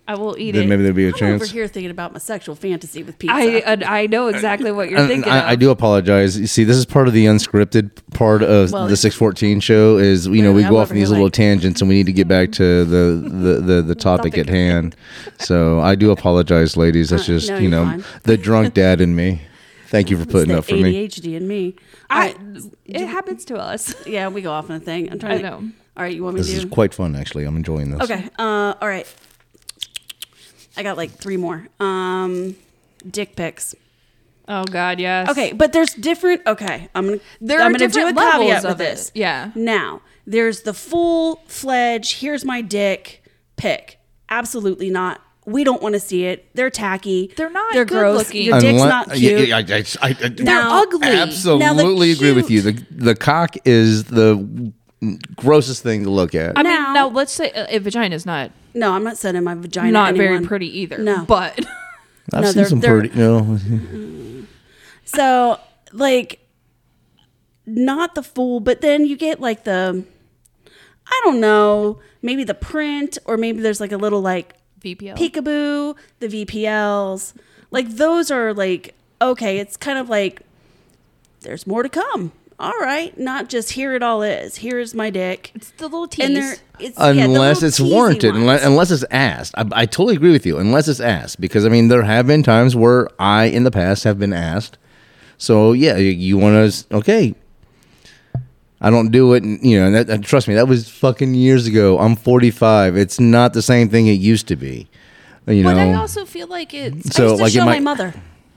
I will eat Then it. maybe there'd be a I'm chance. over here thinking about my sexual fantasy with pizza. I I I know exactly what you're And thinking. I, of. I do apologize. You see, this is part of the unscripted part of Well, the six fourteen show. Is you know we Clearly, go I'm off over on these here little like- tangents, and we need to get back to the the the, the topic at hand. So I do apologize, ladies. That's Uh, just no, you you're know fine. the drunk dad in me. Thank you for It's putting the up for me. ADHD in me. I, I, it happens to us. yeah, we go off on a thing. I'm I trying to. know. All right, you want me This to This is quite fun, actually. I'm enjoying this. Okay. Uh, all right. I got like three more. Um, dick pics. Oh God, yes. Okay, but there's different. Okay, I'm gonna. There I'm are gonna do a different levels caveat with of it. this. Yeah. Now there's the full fledged. Here's my dick pic. Absolutely not. We don't want to see it. They're tacky. They're not They're good gross. looking. Your dick's Unle- not Yeah, cute. yeah, I- I- I- I- They're Now- ugly. Absolutely agree with you. The the cock is the grossest thing to look at. I mean, Now- now let's say uh, a vagina is not No, I'm not sending my vagina. not to very anyone. pretty either. No. but I've no, seen they're- some they're- pretty. You know, So like, not the fool, but then you get like the. I don't know. Maybe the print, or maybe there's like a little like VPL. peekaboo, the VPLs. Like those are like okay, it's kind of like there's more to come. All right, not just here it all is. Here's my dick. It's the little tease. And there it's yeah, the unless little it's warranted, unless, unless it's asked. I, I totally agree with you. Unless it's asked, because I mean, there have been times where I, in the past, have been asked. So yeah, you, you want to okay. I don't do it, and you know. And that, and trust me, that was fucking years ago. I'm 45. It's not the same thing it used to be. You know but I also feel like it's I used to like show it my mother.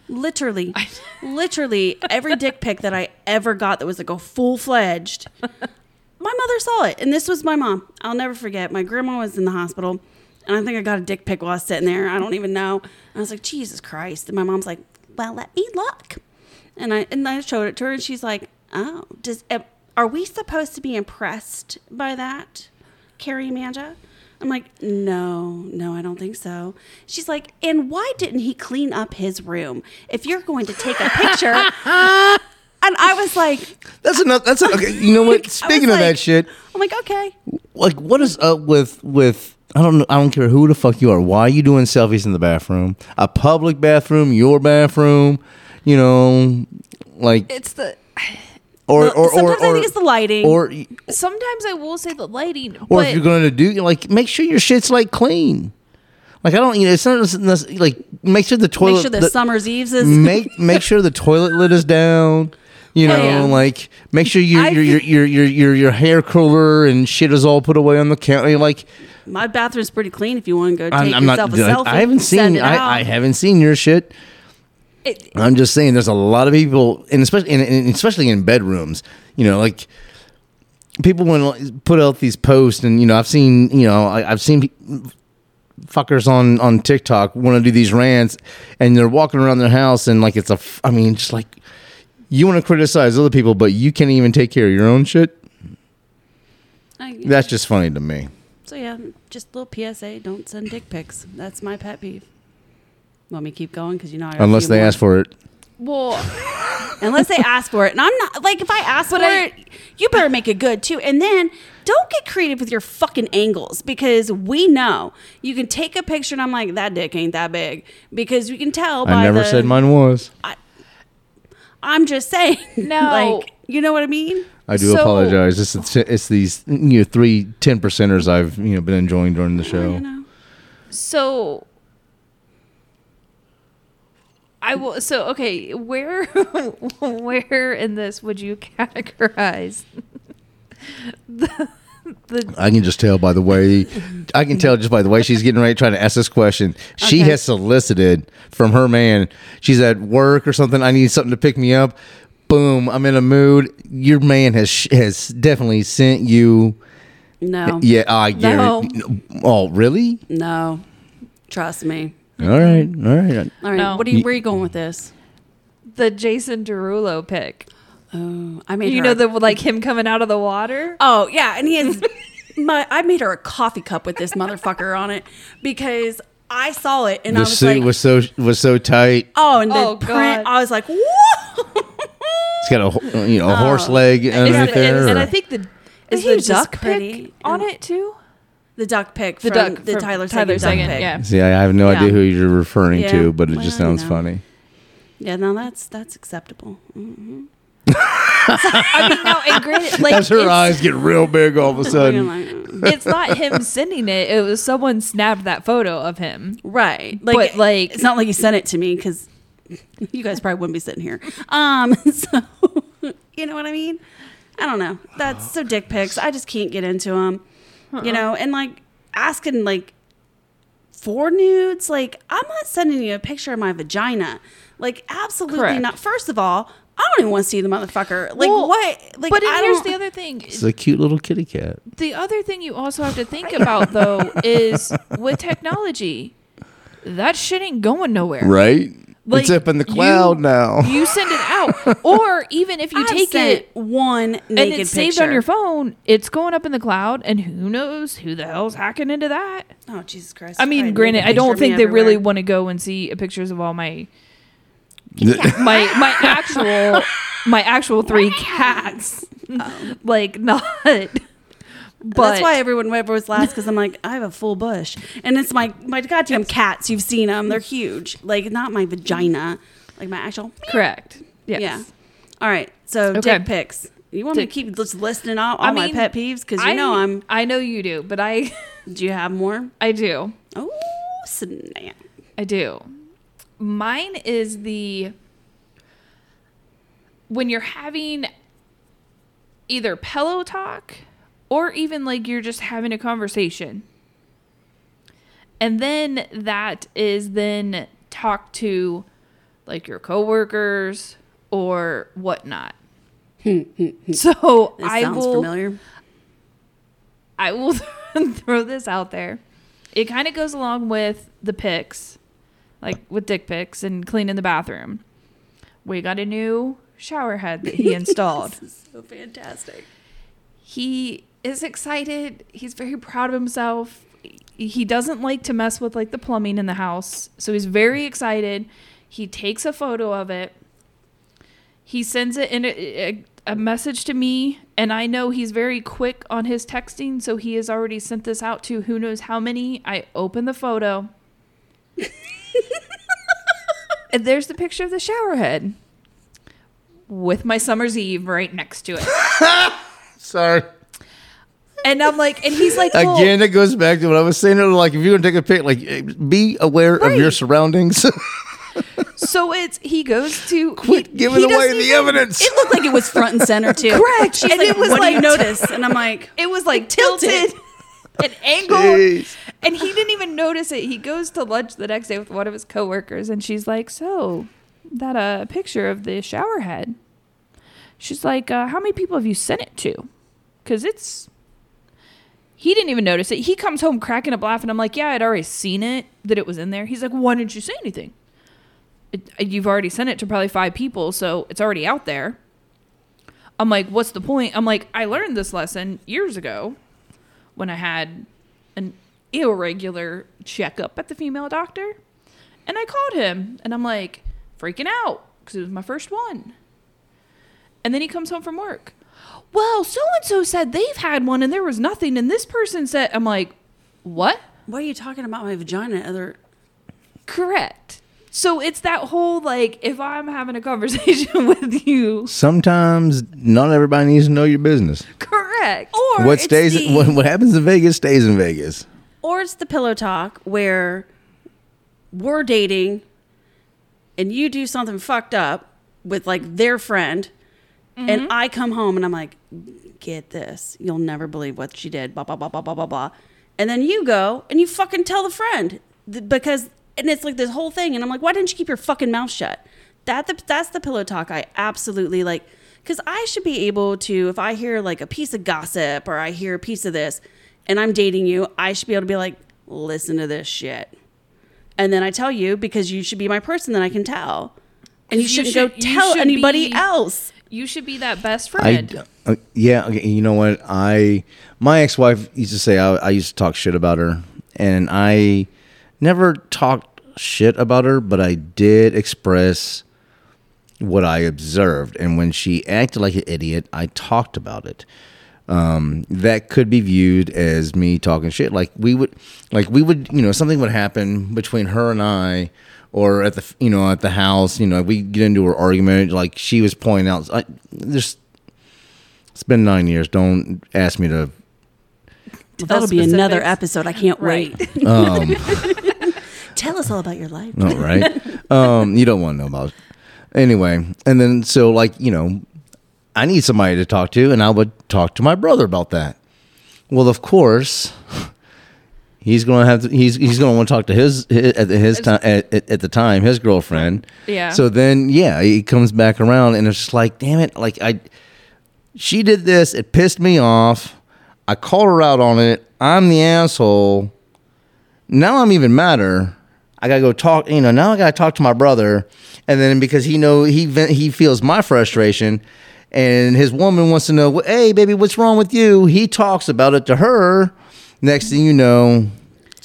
Literally, literally every dick pic that I ever got that was like a full fledged. My mother saw it, and this was my mom. I'll never forget. My grandma was in the hospital, and I think I got a dick pic while I was sitting there. I don't even know. I was like, Jesus Christ! And my mom's like, Well, let me look. And I and I showed it to her, and she's like, Oh, does uh, are we supposed to be impressed by that, Carrie Amanda? I'm like, no, no, I don't think so. She's like, and why didn't he clean up his room? If you're going to take a picture, and I was like, That's enough. That's a, okay. You know what? Speaking of like- that shit, I'm like, okay, like what is up with with I don't know I don't care who the fuck you are. Why are you doing selfies in the bathroom? A public bathroom, your bathroom, you know, like it's the or or or, sometimes I think it's the lighting. or sometimes I will say the lighting, or if you're going to do like make sure your shit's like clean. Like I don't you know it's not like make sure the toilet make sure the, the- summer's eves is. make make sure the toilet lid is down. You oh, know, yeah. like make sure your your, your your your your your hair curler and shit is all put away on the counter. Like My bathroom's pretty clean. If you want to go I'm, take I'm not. yourself a I, selfie, I haven't seen. I, I haven't seen your shit. It, I'm just saying, there's a lot of people, and especially, and, and especially in bedrooms. You know, like people want to put out these posts, and you know, I've seen, you know, I, I've seen fuckers on on TikTok want to do these rants, and they're walking around their house, and like it's a, I mean, just like you want to criticize other people, but you can't even take care of your own shit. I, That's just funny to me. so yeah, just a little PSA: don't send dick pics. That's my pet peeve. Want me to keep going? Because you know, I have a Unless few they more. ask for it. Well, unless they ask for it. And I'm not like if I ask But for I- it, you better make it good too. And then don't get creative with your fucking angles because we know you can take a picture and I'm like that dick ain't that big because you can tell by I never the, said mine was. I'm just saying. No. like you know what I mean? I do So- apologize. It's, it's these you know three ten percenters I've you know been enjoying during the show. You know. so I will. So okay, where where in this would you categorize the the I can just tell by the way I can tell just by the way she's getting ready trying to ask this question. She Okay. has solicited from her man. She's at work or something. I need something to pick me up. Boom! I'm in a mood. Your man has has definitely sent you. No. Yeah, I get No. it. Oh, really? No. Trust me. All right, um, all right. All right. No. What are you, where are you going with this? the Jason Derulo pic? Oh, I made You her know a- the like him coming out of the water. Oh yeah, and he has. my I made her a coffee cup with this motherfucker on it because I saw it and I was suit like, was so was so tight. oh, and the Oh, print. God. I was like, whoa. It's got a you know a horse oh. leg Is underneath the- and, there. and or- I think the But is he the was duck pretty. pic on And- it too. The duck pic. The from duck the from Tyler Tyler Sagan duck Sagan, pic. yeah. See, I have no Yeah. idea who you're referring Yeah, to, but it well, just you sounds know. funny. Yeah, no, that's that's acceptable. Mm. I mean, now and granted, like As her it's, eyes get real big all of a sudden. it's not him sending it. It was someone snapped that photo of him. right, like, But, like- it's not like he sent it to me because you guys probably wouldn't be sitting here. Um, so you know what I mean? I don't know. That's so dick pics. I just can't get into them. You know, and like asking like for nudes. Like I'm not sending you a picture of my vagina. Like absolutely Correct. not. First of all, I don't even want to see the motherfucker. Like Well, what? Like but I here's don't- the other thing. It's a cute little kitty cat. The other thing you also have to think about though is with technology, that shit ain't going nowhere. Right? Like, it's up in the cloud you- now. You send it out, or even if you I've take it one naked and it's saved on your phone, it's going up in the cloud, and who knows who the hell's hacking into that? Oh Jesus Christ! I mean, Probably granted, I don't think they really want to go and see pictures of all my my my actual my actual three cats. like not but That's why everyone ever was last because I'm like I have a full bush and it's my my goddamn cats. You've seen them; they're huge. Like not my vagina, like my actual. correct. Yes. Yeah. All right. So Okay. dick pics. You want me to keep just listing out all I my pet peeves because you I know I'm. I know you do, but I Do you have more? I do. Oh snap! I do. Mine is the when you're having either pillow talk or even like you're just having a conversation. And then that is then talk to like your coworkers or whatnot. Hmm, hmm, hmm. so This I sounds will familiar. I will throw this out there. It kind of goes along with the pics, like with dick pics and cleaning the bathroom. We got a new shower head that he installed. This is so fantastic. he is excited. He's very proud of himself. He doesn't like to mess with like the plumbing in the house, so he's very excited. He takes a photo of it. He sends it in a, a, a message to me, and I know he's very quick on his texting, so he has already sent this out to who knows how many. I open the photo. and there's the picture of the shower head with my summer's eve right next to it. Sorry. And I'm like, and he's like, well, Again, it goes back to what I was saying. Like, if you're gonna take a pic, like, eh, be aware of your surroundings. So it's he goes to Quit he- giving he away the even- evidence. It looked like it was front and center too. Correct. She's And like, it was what do you like- notice? And I'm like, It was like tilted, Tilted. and angled, Jeez. and he didn't even notice it. He goes to lunch the next day with one of his coworkers, and she's like, "So, that a uh, picture of the shower head?" She's like, uh, "How many people have you sent it to?" Because it's. He didn't even notice it. He comes home cracking up laughing. I'm like, "Yeah, I'd already seen it that it was in there." He's like, "Why didn't you say anything?" It, uh, you've already sent it to probably five people, so it's already out there. I'm like, what's the point? I'm like, I learned this lesson years ago when I had an irregular checkup at the female doctor. And I called him and I'm like freaking out because it was my first one. And then he comes home from work. Well, so and so said they've had one and there was nothing. And this person said, I'm like, what? Why are you talking about my vagina? Other Correct. So it's that whole like, if I'm having a conversation with you, Sometimes not everybody needs to know your business. correct. or what stays the- what, what happens in Vegas stays in Vegas. or it's the pillow talk where we're dating and you do something fucked up with like their friend and mm-hmm. I come home and I'm like, get this. You'll never believe what she did. Blah, blah, blah, blah, blah, blah, blah. And then you go and you fucking tell the friend th- because, and it's like this whole thing. And I'm like, why didn't you keep your fucking mouth shut? That the, That's the pillow talk I absolutely like. Because I should be able to, if I hear like a piece of gossip or I hear a piece of this and I'm dating you, I should be able to be like, listen to this shit. And then I tell you because you should be my person that I can tell. And you shouldn't should- go tell should anybody be- else. You should be that best I friend. uh, yeah, okay, you know what? I my ex-wife used to say I, I used to talk shit about her and I never talked shit about her, but I did express what I observed and when she acted like an idiot, I talked about it. um, that could be viewed as me talking shit. Like we would, like we would, you know, something would happen between her and I, or at the, you know, at the house. You know, we get into an argument. Like she was pointing out, I, there's, it's been nine years. Don't ask me to. Well, that'll be another episode. I can't Right. wait. Um, Tell us all about your life. no, right? um, you don't want to know about. It. Anyway, and then so like you know, I need somebody to talk to, and I would talk to my brother about that. Well, of course, he's going to have to, he's he's going to want to talk to his, his at the- his time at, at at the time his girlfriend. Yeah. So then, yeah, he comes back around, and it's just like, damn it, like I, she did this, it pissed me off. I called her out on it. I'm the asshole. Now I'm even madder. I gotta go talk. You know, now I gotta talk to my brother, and then because he know he he feels my frustration, and his woman wants to know, hey, baby, what's wrong with you? He talks about it to her. Next thing you know,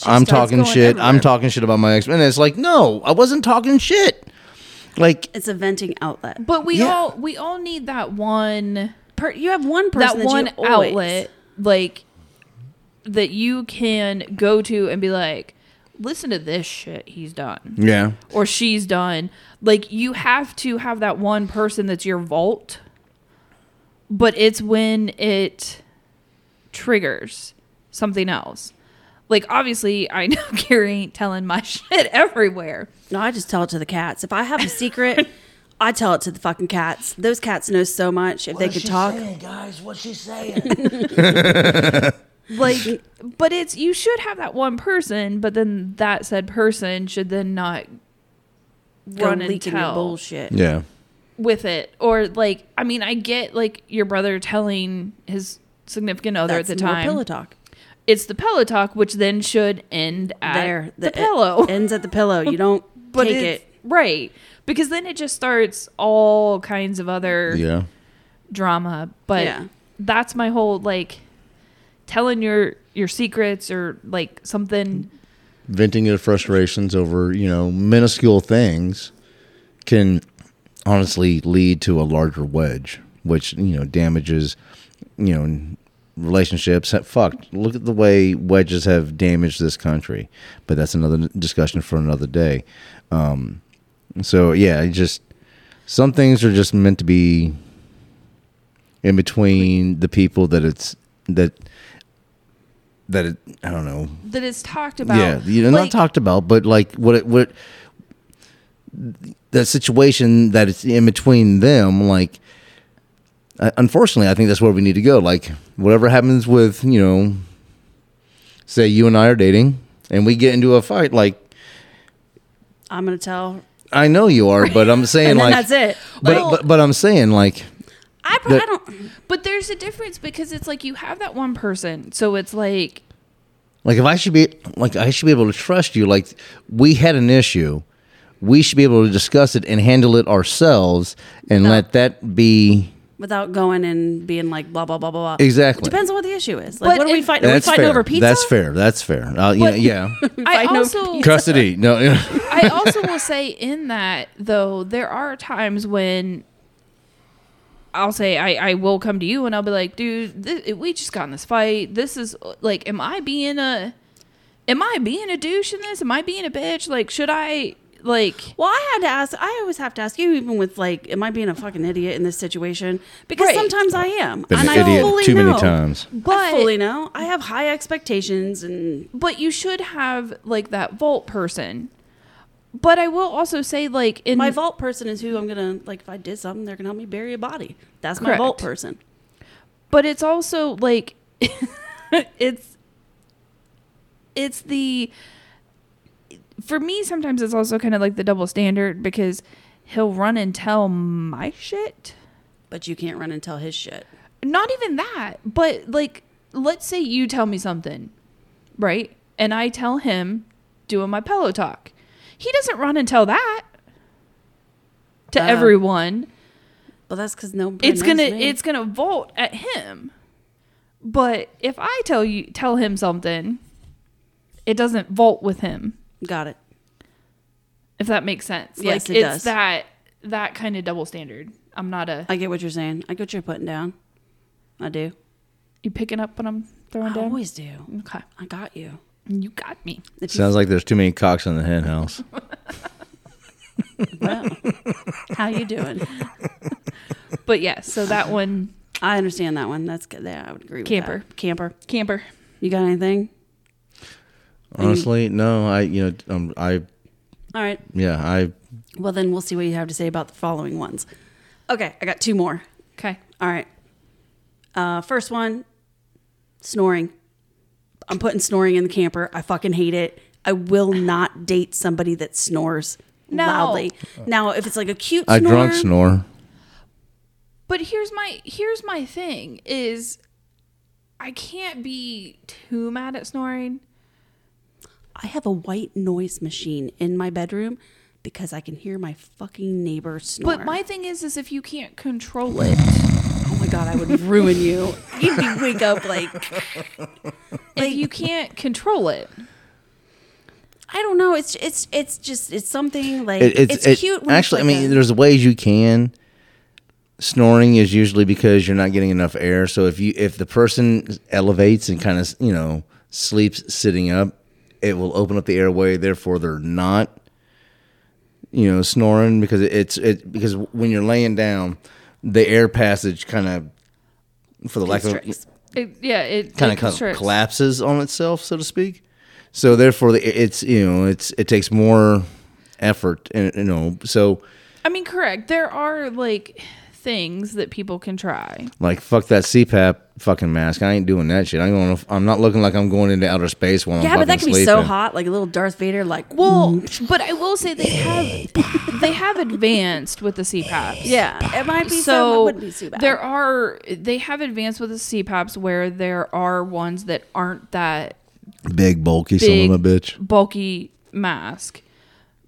I'm talking going shit. I'm talking shit about my ex, and it's like, no, I wasn't talking shit. Like, It's a venting outlet. But we Yeah. all we all need that one Per, you have one person that that, one you always- outlet like that you can go to and be like, listen to this shit he's done yeah, or she's done. Like you have to have that one person that's your vault. But it's when it triggers something else. Like obviously I know Gary ain't telling my shit everywhere. No, I just tell it to the cats. If I have a secret, I tell it to the fucking cats. Those cats know so much. If they could talk, guys, what's she saying? like but it's you should have that one person but then that said person should then not go run and leaking tell bullshit. yeah, with it or like i mean i get like your brother telling his significant other That's at the more time pillow talk. It's the pillow talk which then should end at There, the, it pillow ends at the pillow. You don't but take it. right because then it just starts all kinds of other yeah. drama but Yeah. that's my whole like telling your your secrets or like something venting your frustrations over you know minuscule things can honestly lead to a larger wedge which you know damages you know relationships fucked look at the way wedges have damaged this country. But that's another discussion for another day. Um so yeah it just some things are just meant to be in between the people that it's that that it i don't know. That it's talked about. Yeah, you know, Like, not talked about, but like what it what that situation that it's in between them. Like, uh, unfortunately, I think that's where we need to go. Like, whatever happens with you know, say you and I are dating, and we get into a fight. Like, I'm gonna tell, I know you are, but I'm saying and like, that's it. but, Well- but but I'm saying like, I, pro- the- I don't. But there's a difference because it's like you have that one person, so it's like Like if I should be like I should be able to trust you. Like we had an issue, we should be able to discuss it and handle it ourselves, and let that be without going and being like blah blah blah blah blah. Exactly. Depends on what the issue is. Like, But what are we it- fighting? Are we fighting fair. over pizza? That's fair. That's fair. Uh, you know, But- yeah. I also. Custody. No. I also will say in that though there are times when I'll say I, I will come to you and I'll be like, dude, th- we just got in this fight. This is like, am I being a, am I being a douche in this? Am I being a bitch? Like, should I like? Well, I had to ask. I always have to ask you, even with like, am I being a fucking idiot in this situation? Because Right. sometimes I am, Been and an I idiot fully too many know. times. But I fully know. I have high expectations, and but you should have like that vault person. But I will also say like in my vault person is who I'm gonna like. If I did something, they're gonna help me bury a body. That's my vault person. but it's also like it's it's the for me sometimes it's also kind of like the double standard because he'll run and tell my shit But you can't run and tell his shit. not even that but like let's say you tell me something right and i tell him doing my pillow talk he doesn't run and tell that to Oh. everyone Well, that's because nobody. it's gonna me. it's gonna vote at him but if i tell you tell him something it doesn't vote with him got it. if that makes sense Yes, like it it's does. that that kind of double standard i'm not a I get what you're saying. I get what you're putting down. I do. you picking up what i'm throwing I down I always do. okay I got you. you got me If you Sounds like there's too many cocks in the hen house. Well, how you doing? but yeah so that one I understand that one. That's good. Yeah, I would agree with Camper. that. Camper. camper You got anything? Honestly, no. I you know um, I All right. yeah I Well, then we'll see what you have to say about the following ones. Okay, I got two more. okay All right. Uh, first one, snoring. I'm putting snoring in the camper. I fucking hate it. I will not date somebody that snores No. loudly. Now, if it's like a cute snore. I snore, drunk snore. but here's my here's my thing is i can't be too mad at snoring I have a white noise machine in my bedroom because I can hear my fucking neighbor snore. but my thing is is if you can't control it oh my god, I would ruin you. You'd be wake up like if you can't control it I don't know. It's it's it's just it's something like It, it's, it's it- cute. When actually, it's I mean, a- there's ways you can. Snoring is usually because you're not getting enough air. So if you if the person elevates and kind of you know sleeps sitting up, it will open up the airway. Therefore, they're not you know snoring because it, it's it because when you're laying down, the air passage kind of for the lack of. It, yeah, it kind of collapses on itself, so to speak. So therefore, it's you know it's it takes more effort, and you know so. I mean, correct. There are like things that people can try. Like fuck that CPAP fucking mask. I ain't doing that shit. I'm going. I'm not looking like I'm going into outer space while I'm yeah, but that could be so hot, like a little Darth Vader, like Well, mm. but I will say they have they have advanced with the CPAPs. yeah, it might be so. So it wouldn't be too bad. there are they have advanced with the CPAPs where there are ones that aren't that Big bulky big son of a bitch. bulky mask.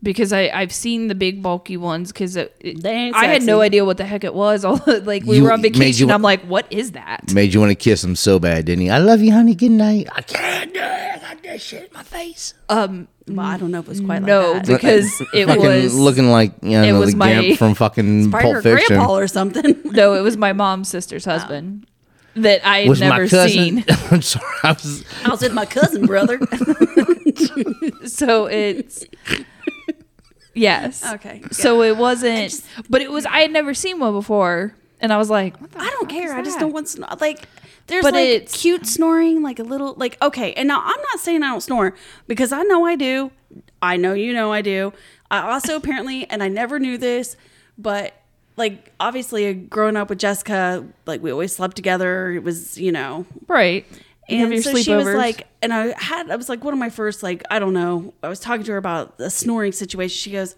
Because I I've seen the big bulky ones because it, it- They ain't I had no idea what the heck it was. All like we You- were on vacation. you- I'm like, what is that? Made you want to kiss him so bad, didn't he? I love you, honey. Good night. I can't do it. I got that shit in my face. Um, well, I don't know if it was quite no, like that. because it fucking was looking like you know, it was the my- Gimp from fucking Probably Pulp Fiction. grandpa or something. no, it was my mom's sister's husband that I had Was never my seen. I'm sorry. I was. I was with my cousin, brother. so it's yes. Okay, So it wasn't, but it was. I had never seen one before, and I was like, I don't care. I just don't want snor- like. There's But like it's- cute snoring, like a little like okay. And now I'm not saying I don't snore because I know I do. I know you know I do. I also apparently, and I never knew this, but like obviously uh, growing up with Jessica, like we always slept together. It was you know right. And so she was like, and I had, I was like, one of my first, like, I don't know. I was talking to her about a snoring situation. She goes,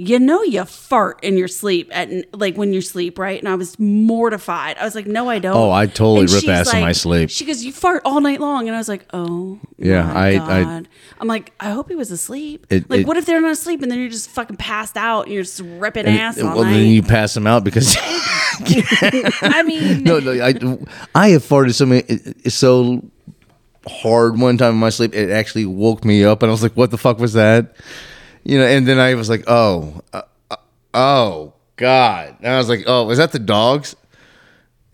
you know, you fart in your sleep at like when you sleep, right? And I was mortified. I was like, no, I don't. Oh, I totally And rip ass in my sleep. She goes, you fart all night long, and I was like, oh, Yeah, I- I- God. I'm like, I hope he was asleep. It- like, it- what if they're not asleep and then you're just fucking passed out and you're just ripping ass all well, night? then you pass them out because I mean, no, no, I, I have farted so many, so hard one time in my sleep, it actually woke me up, and I was like, "What the fuck was that?" You know, and then I was like, "Oh, uh, uh, oh, God!" And I was like, "Oh, is that the dogs?"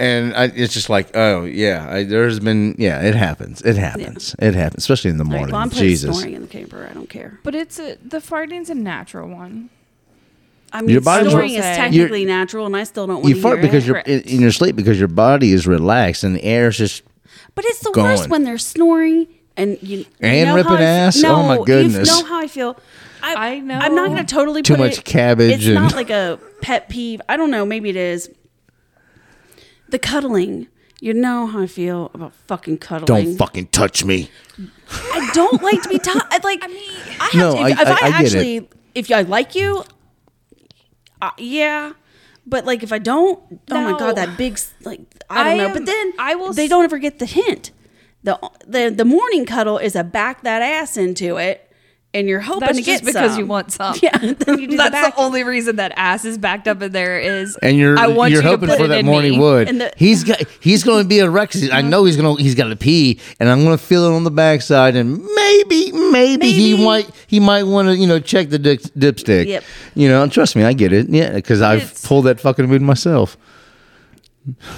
And I, it's just like, oh yeah, I, there's been yeah, it happens, it happens, it happens, especially in the All right, morning. well, I'm Jesus, snoring in the camper. I don't care. but it's a, the farting's a natural one. I mean, Your body's snoring re- is You're- technically natural, and I still don't want you to fart hear because it. you're in, in your sleep because your body is relaxed and the air is just But it's the worst when they're snoring and you you And know ripping how ass? No, Oh, my goodness! You know how I feel. I, I know. I'm not going to totally Too put much it- cabbage It's and- not like a pet peeve. I don't know. Maybe it is. The cuddling. You know how I feel about fucking cuddling. don't fucking touch me. I don't like to be touched. Like, I mean, I have No, to, I- if, if I- I, I get it. actually, if I like you, uh, yeah. But like, if I don't, oh my god, that big, like, I don't I know. am- but then I will They s- don't ever get the hint. The the The morning cuddle is a back that ass into it, and you're hoping That's to get because some. you want some. Yeah, then you do That's the back. the only reason that ass is backed up in there is. And you're I want you're you to hoping put for it that in morning me. wood. And the- he's got he's going to be a wreck. I know he's going to he's got to pee, and I'm going to feel it on the backside, and maybe maybe, he might he might want to you know check the dip, dipstick. Yep. You know, and trust me, I get it. Yeah, because I've pulled that fucking mood myself.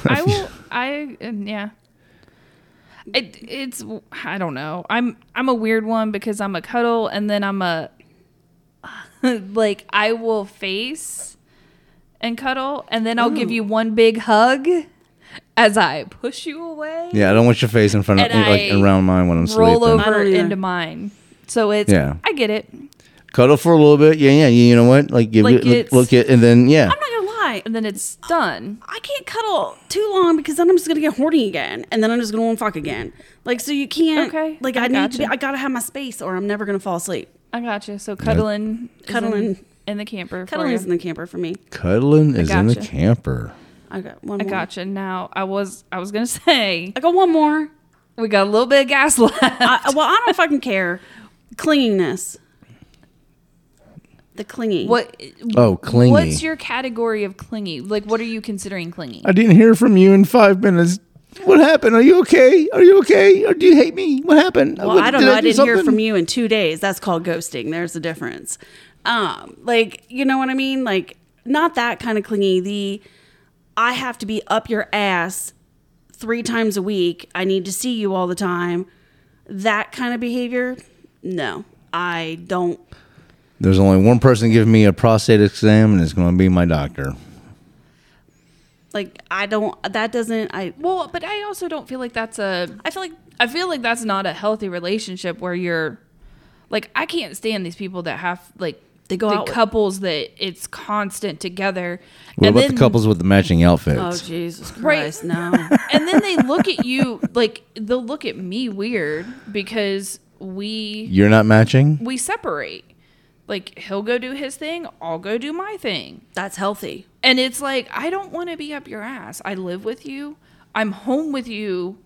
I will. I and yeah. It it's I don't know. I'm I'm a weird one because I'm a cuddle and then I'm a like I will face and cuddle and then I'll give you one big hug as I push you away. Yeah, I don't want your face in front of And like I around mine when I'm roll sleeping. I over into mine. So it's Yeah. I get it. Cuddle for a little bit. Yeah, yeah. You know what? Like give Like it look, it's- look it, and then yeah. I'm not gonna lie. And then it's done. I can't cuddle too long because then I'm just gonna get horny again, and then I'm just gonna want to fuck again. Like so, you can't. Okay, Like I I, need to be. I gotta have my space, or I'm never gonna fall asleep. I got you. So cuddling, is Cuddling. in, the camper. Cuddling for is in the camper for me. Cuddling is in the camper. I got one. I more. got you. Now I was I was gonna say I got one more. we got a little bit of gas left. I, well, I don't fucking care. Clinginess. The clinging. What? Oh, clingy. What's your category of clingy? Like, what are you considering clingy? I didn't hear from you in five minutes. What happened? Are you okay? Are you okay? Or do you hate me? What happened? Well, What- I don't did know. I do didn't hear from you in two days. That's called ghosting. There's a difference. Um, like you know what I mean? Like not that kind of clingy. The I have to be up your ass three times a week. I need to see you all the time. That kind of behavior. No, I don't. There's only one person giving me a prostate exam, and it's going to be my doctor. Like I don't. That doesn't. I. well, but I also don't feel like that's a. I feel like I feel like that's not a healthy relationship where you're, like, I can't stand these people that have like They go the out with- couples that it's constant together. What and about then, the couples with the matching outfits? oh Jesus Right. Christ, no. And then they look at you like they'll look at me weird because we You're not matching? we separate. Like he'll go do his thing, I'll go do my thing. That's healthy. And it's like I don't want to be up your ass. I live with you. I'm home with you.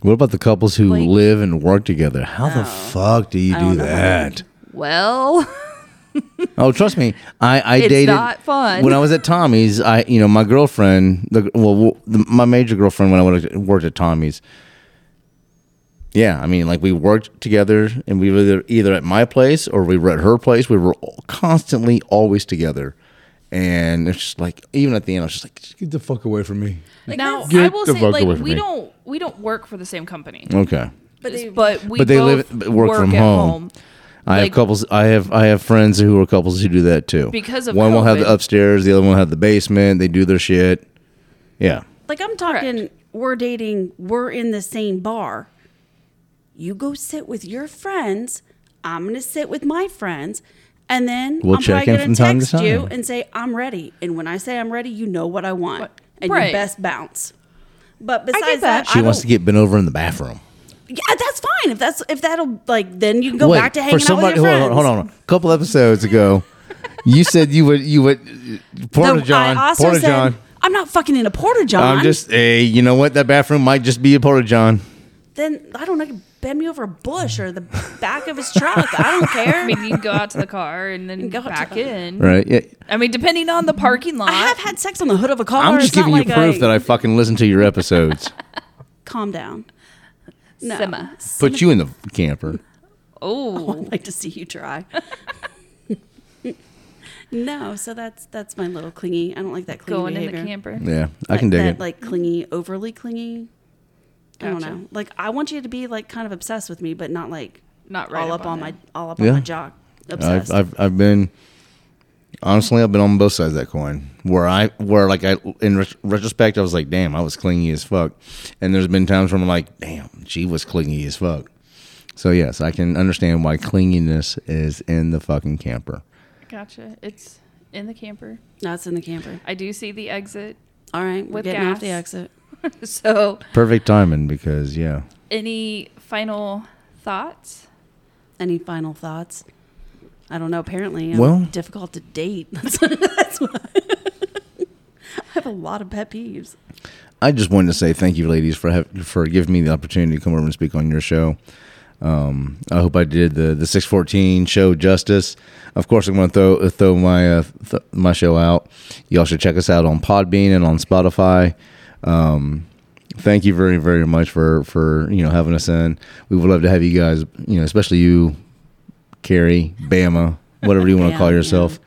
What about the couples who Like- live and work together? How the oh. fuck do you do don't know. that? Well, Oh, trust me, I I It's dated not fun. when I was at Tommy's. I you know my girlfriend, the well, the, my major girlfriend when I worked, worked at Tommy's. Yeah, I mean, like we worked together, and we were either, either at my place or we were at her place. We were all- constantly always together, and it's just like even at the end, I was just like, just get the fuck away from me. Like now Get I will the say fuck like away from we me. don't we don't work for the same company. Okay, But they, but we But they live- both but work from at home. I have couples. I have I have friends who are couples who do that too. Because of one will have the upstairs, the other one will have the basement. They do their shit. Yeah. Like I'm talking, Correct. we're dating, we're in the same bar. You go sit with your friends. I'm gonna sit with my friends, and then We'll I'm check probably gonna from time to text you and say I'm ready. And when I say I'm ready, you know what I want, What- and right. you best bounce. But get besides that. that, She I wants to get bent over in the bathroom. Yeah, that's fine. If that's if that'll like, then you can go Wait, back to hanging for somebody. out with your hold friends. on, hold on. A couple episodes ago, you said you would you would uh, Porta No, John. I also Porta said John. I'm not fucking in a porta john. I'm just hey, you know what? That bathroom might just be a Porta John. then I don't know. Bend me over a bush or the back of his truck. I don't care. I mean, you can go out to the car and then Go back in. Right? Yeah. I mean, depending on the parking lot. I have had sex on the hood of a car. I'm just It's giving you like proof I, that I fucking listen to your episodes. calm down. No. Simmer. Put you in the camper. Oh, I'd like to see you try. no, so that's that's my little clingy. I don't like that clingy going in behavior. the camper. Yeah, I can dig that, it. Like clingy, overly clingy. I don't know. Like I want you to be like kind of obsessed with me, but not like Not right all up up on on my all up Yeah. on my jock. I've, Obsessed. I've I've been honestly I've been on both sides of that coin. Where I where like I in ret- retrospect I was like, damn, I was clingy as fuck, and there's been times where I'm like, damn, she was clingy as fuck. So yes, I can understand why clinginess is in the fucking camper. Gotcha. It's in the camper. no, it's in the camper. I do see the exit. All right, we're With getting off the exit. So, Perfect timing because yeah, any final thoughts? Any final thoughts? I don't know. Apparently, I'm Well- difficult to date. That's, that's why. I have a lot of pet peeves. I just wanted to say thank you, ladies, for have, for giving me the opportunity to come over and speak on your show. Um, I hope I did the the six fourteen show justice. Of course, I'm going to throw throw my uh, th- my show out. Y'all should check us out on Podbean and on Spotify. Um, thank you very very much for for you know having us in. We would love to have you guys, you know, especially you, Carrie, Bama, whatever you want to call yourself.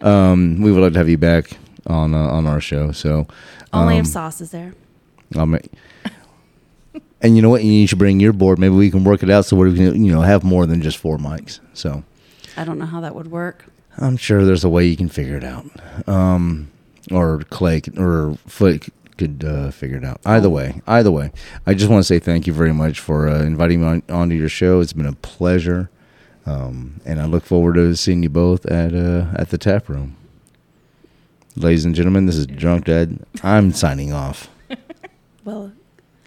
Um, we would love to have you back on uh, on our show. So Only um, if sauce is there. I'll make. And you know what? You should bring your board. Maybe we can work it out so we can, you know, have more than just four mics. So I don't know how that would work. I'm sure there's a way you can figure it out. Um, or Clay or Foot could uh, figure it out. Either way, either way. I just want to say thank you very much for uh, inviting me on, onto your show. It's been a pleasure, um, and I look forward to seeing you both at uh, at the tap room. Ladies and gentlemen, this is Drunk Dad. I'm signing off. Well,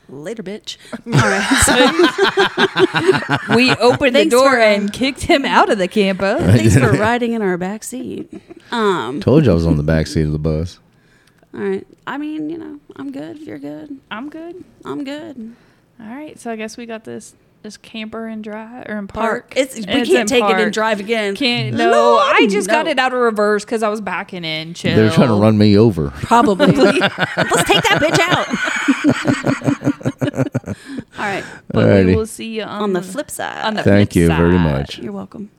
later, bitch. All right. So We opened the Thanks door for, um, and kicked him out of the camper. thanks for riding in our back seat. Um. Told you I was on the back seat of the bus. All right. I mean, you know, I'm good. You're good, I'm good. I'm good. All right, so I guess we got this this camper and drive or in park. Park. It's we And can't in take it and drive again. Can't no. Lord, I just got it out of reverse because I was backing in. Chill. They're trying to run me over. Probably. Let's take that bitch out. All right. But Alrighty. we will see you on, On the flip side. On the Thank flip you very much. You're welcome.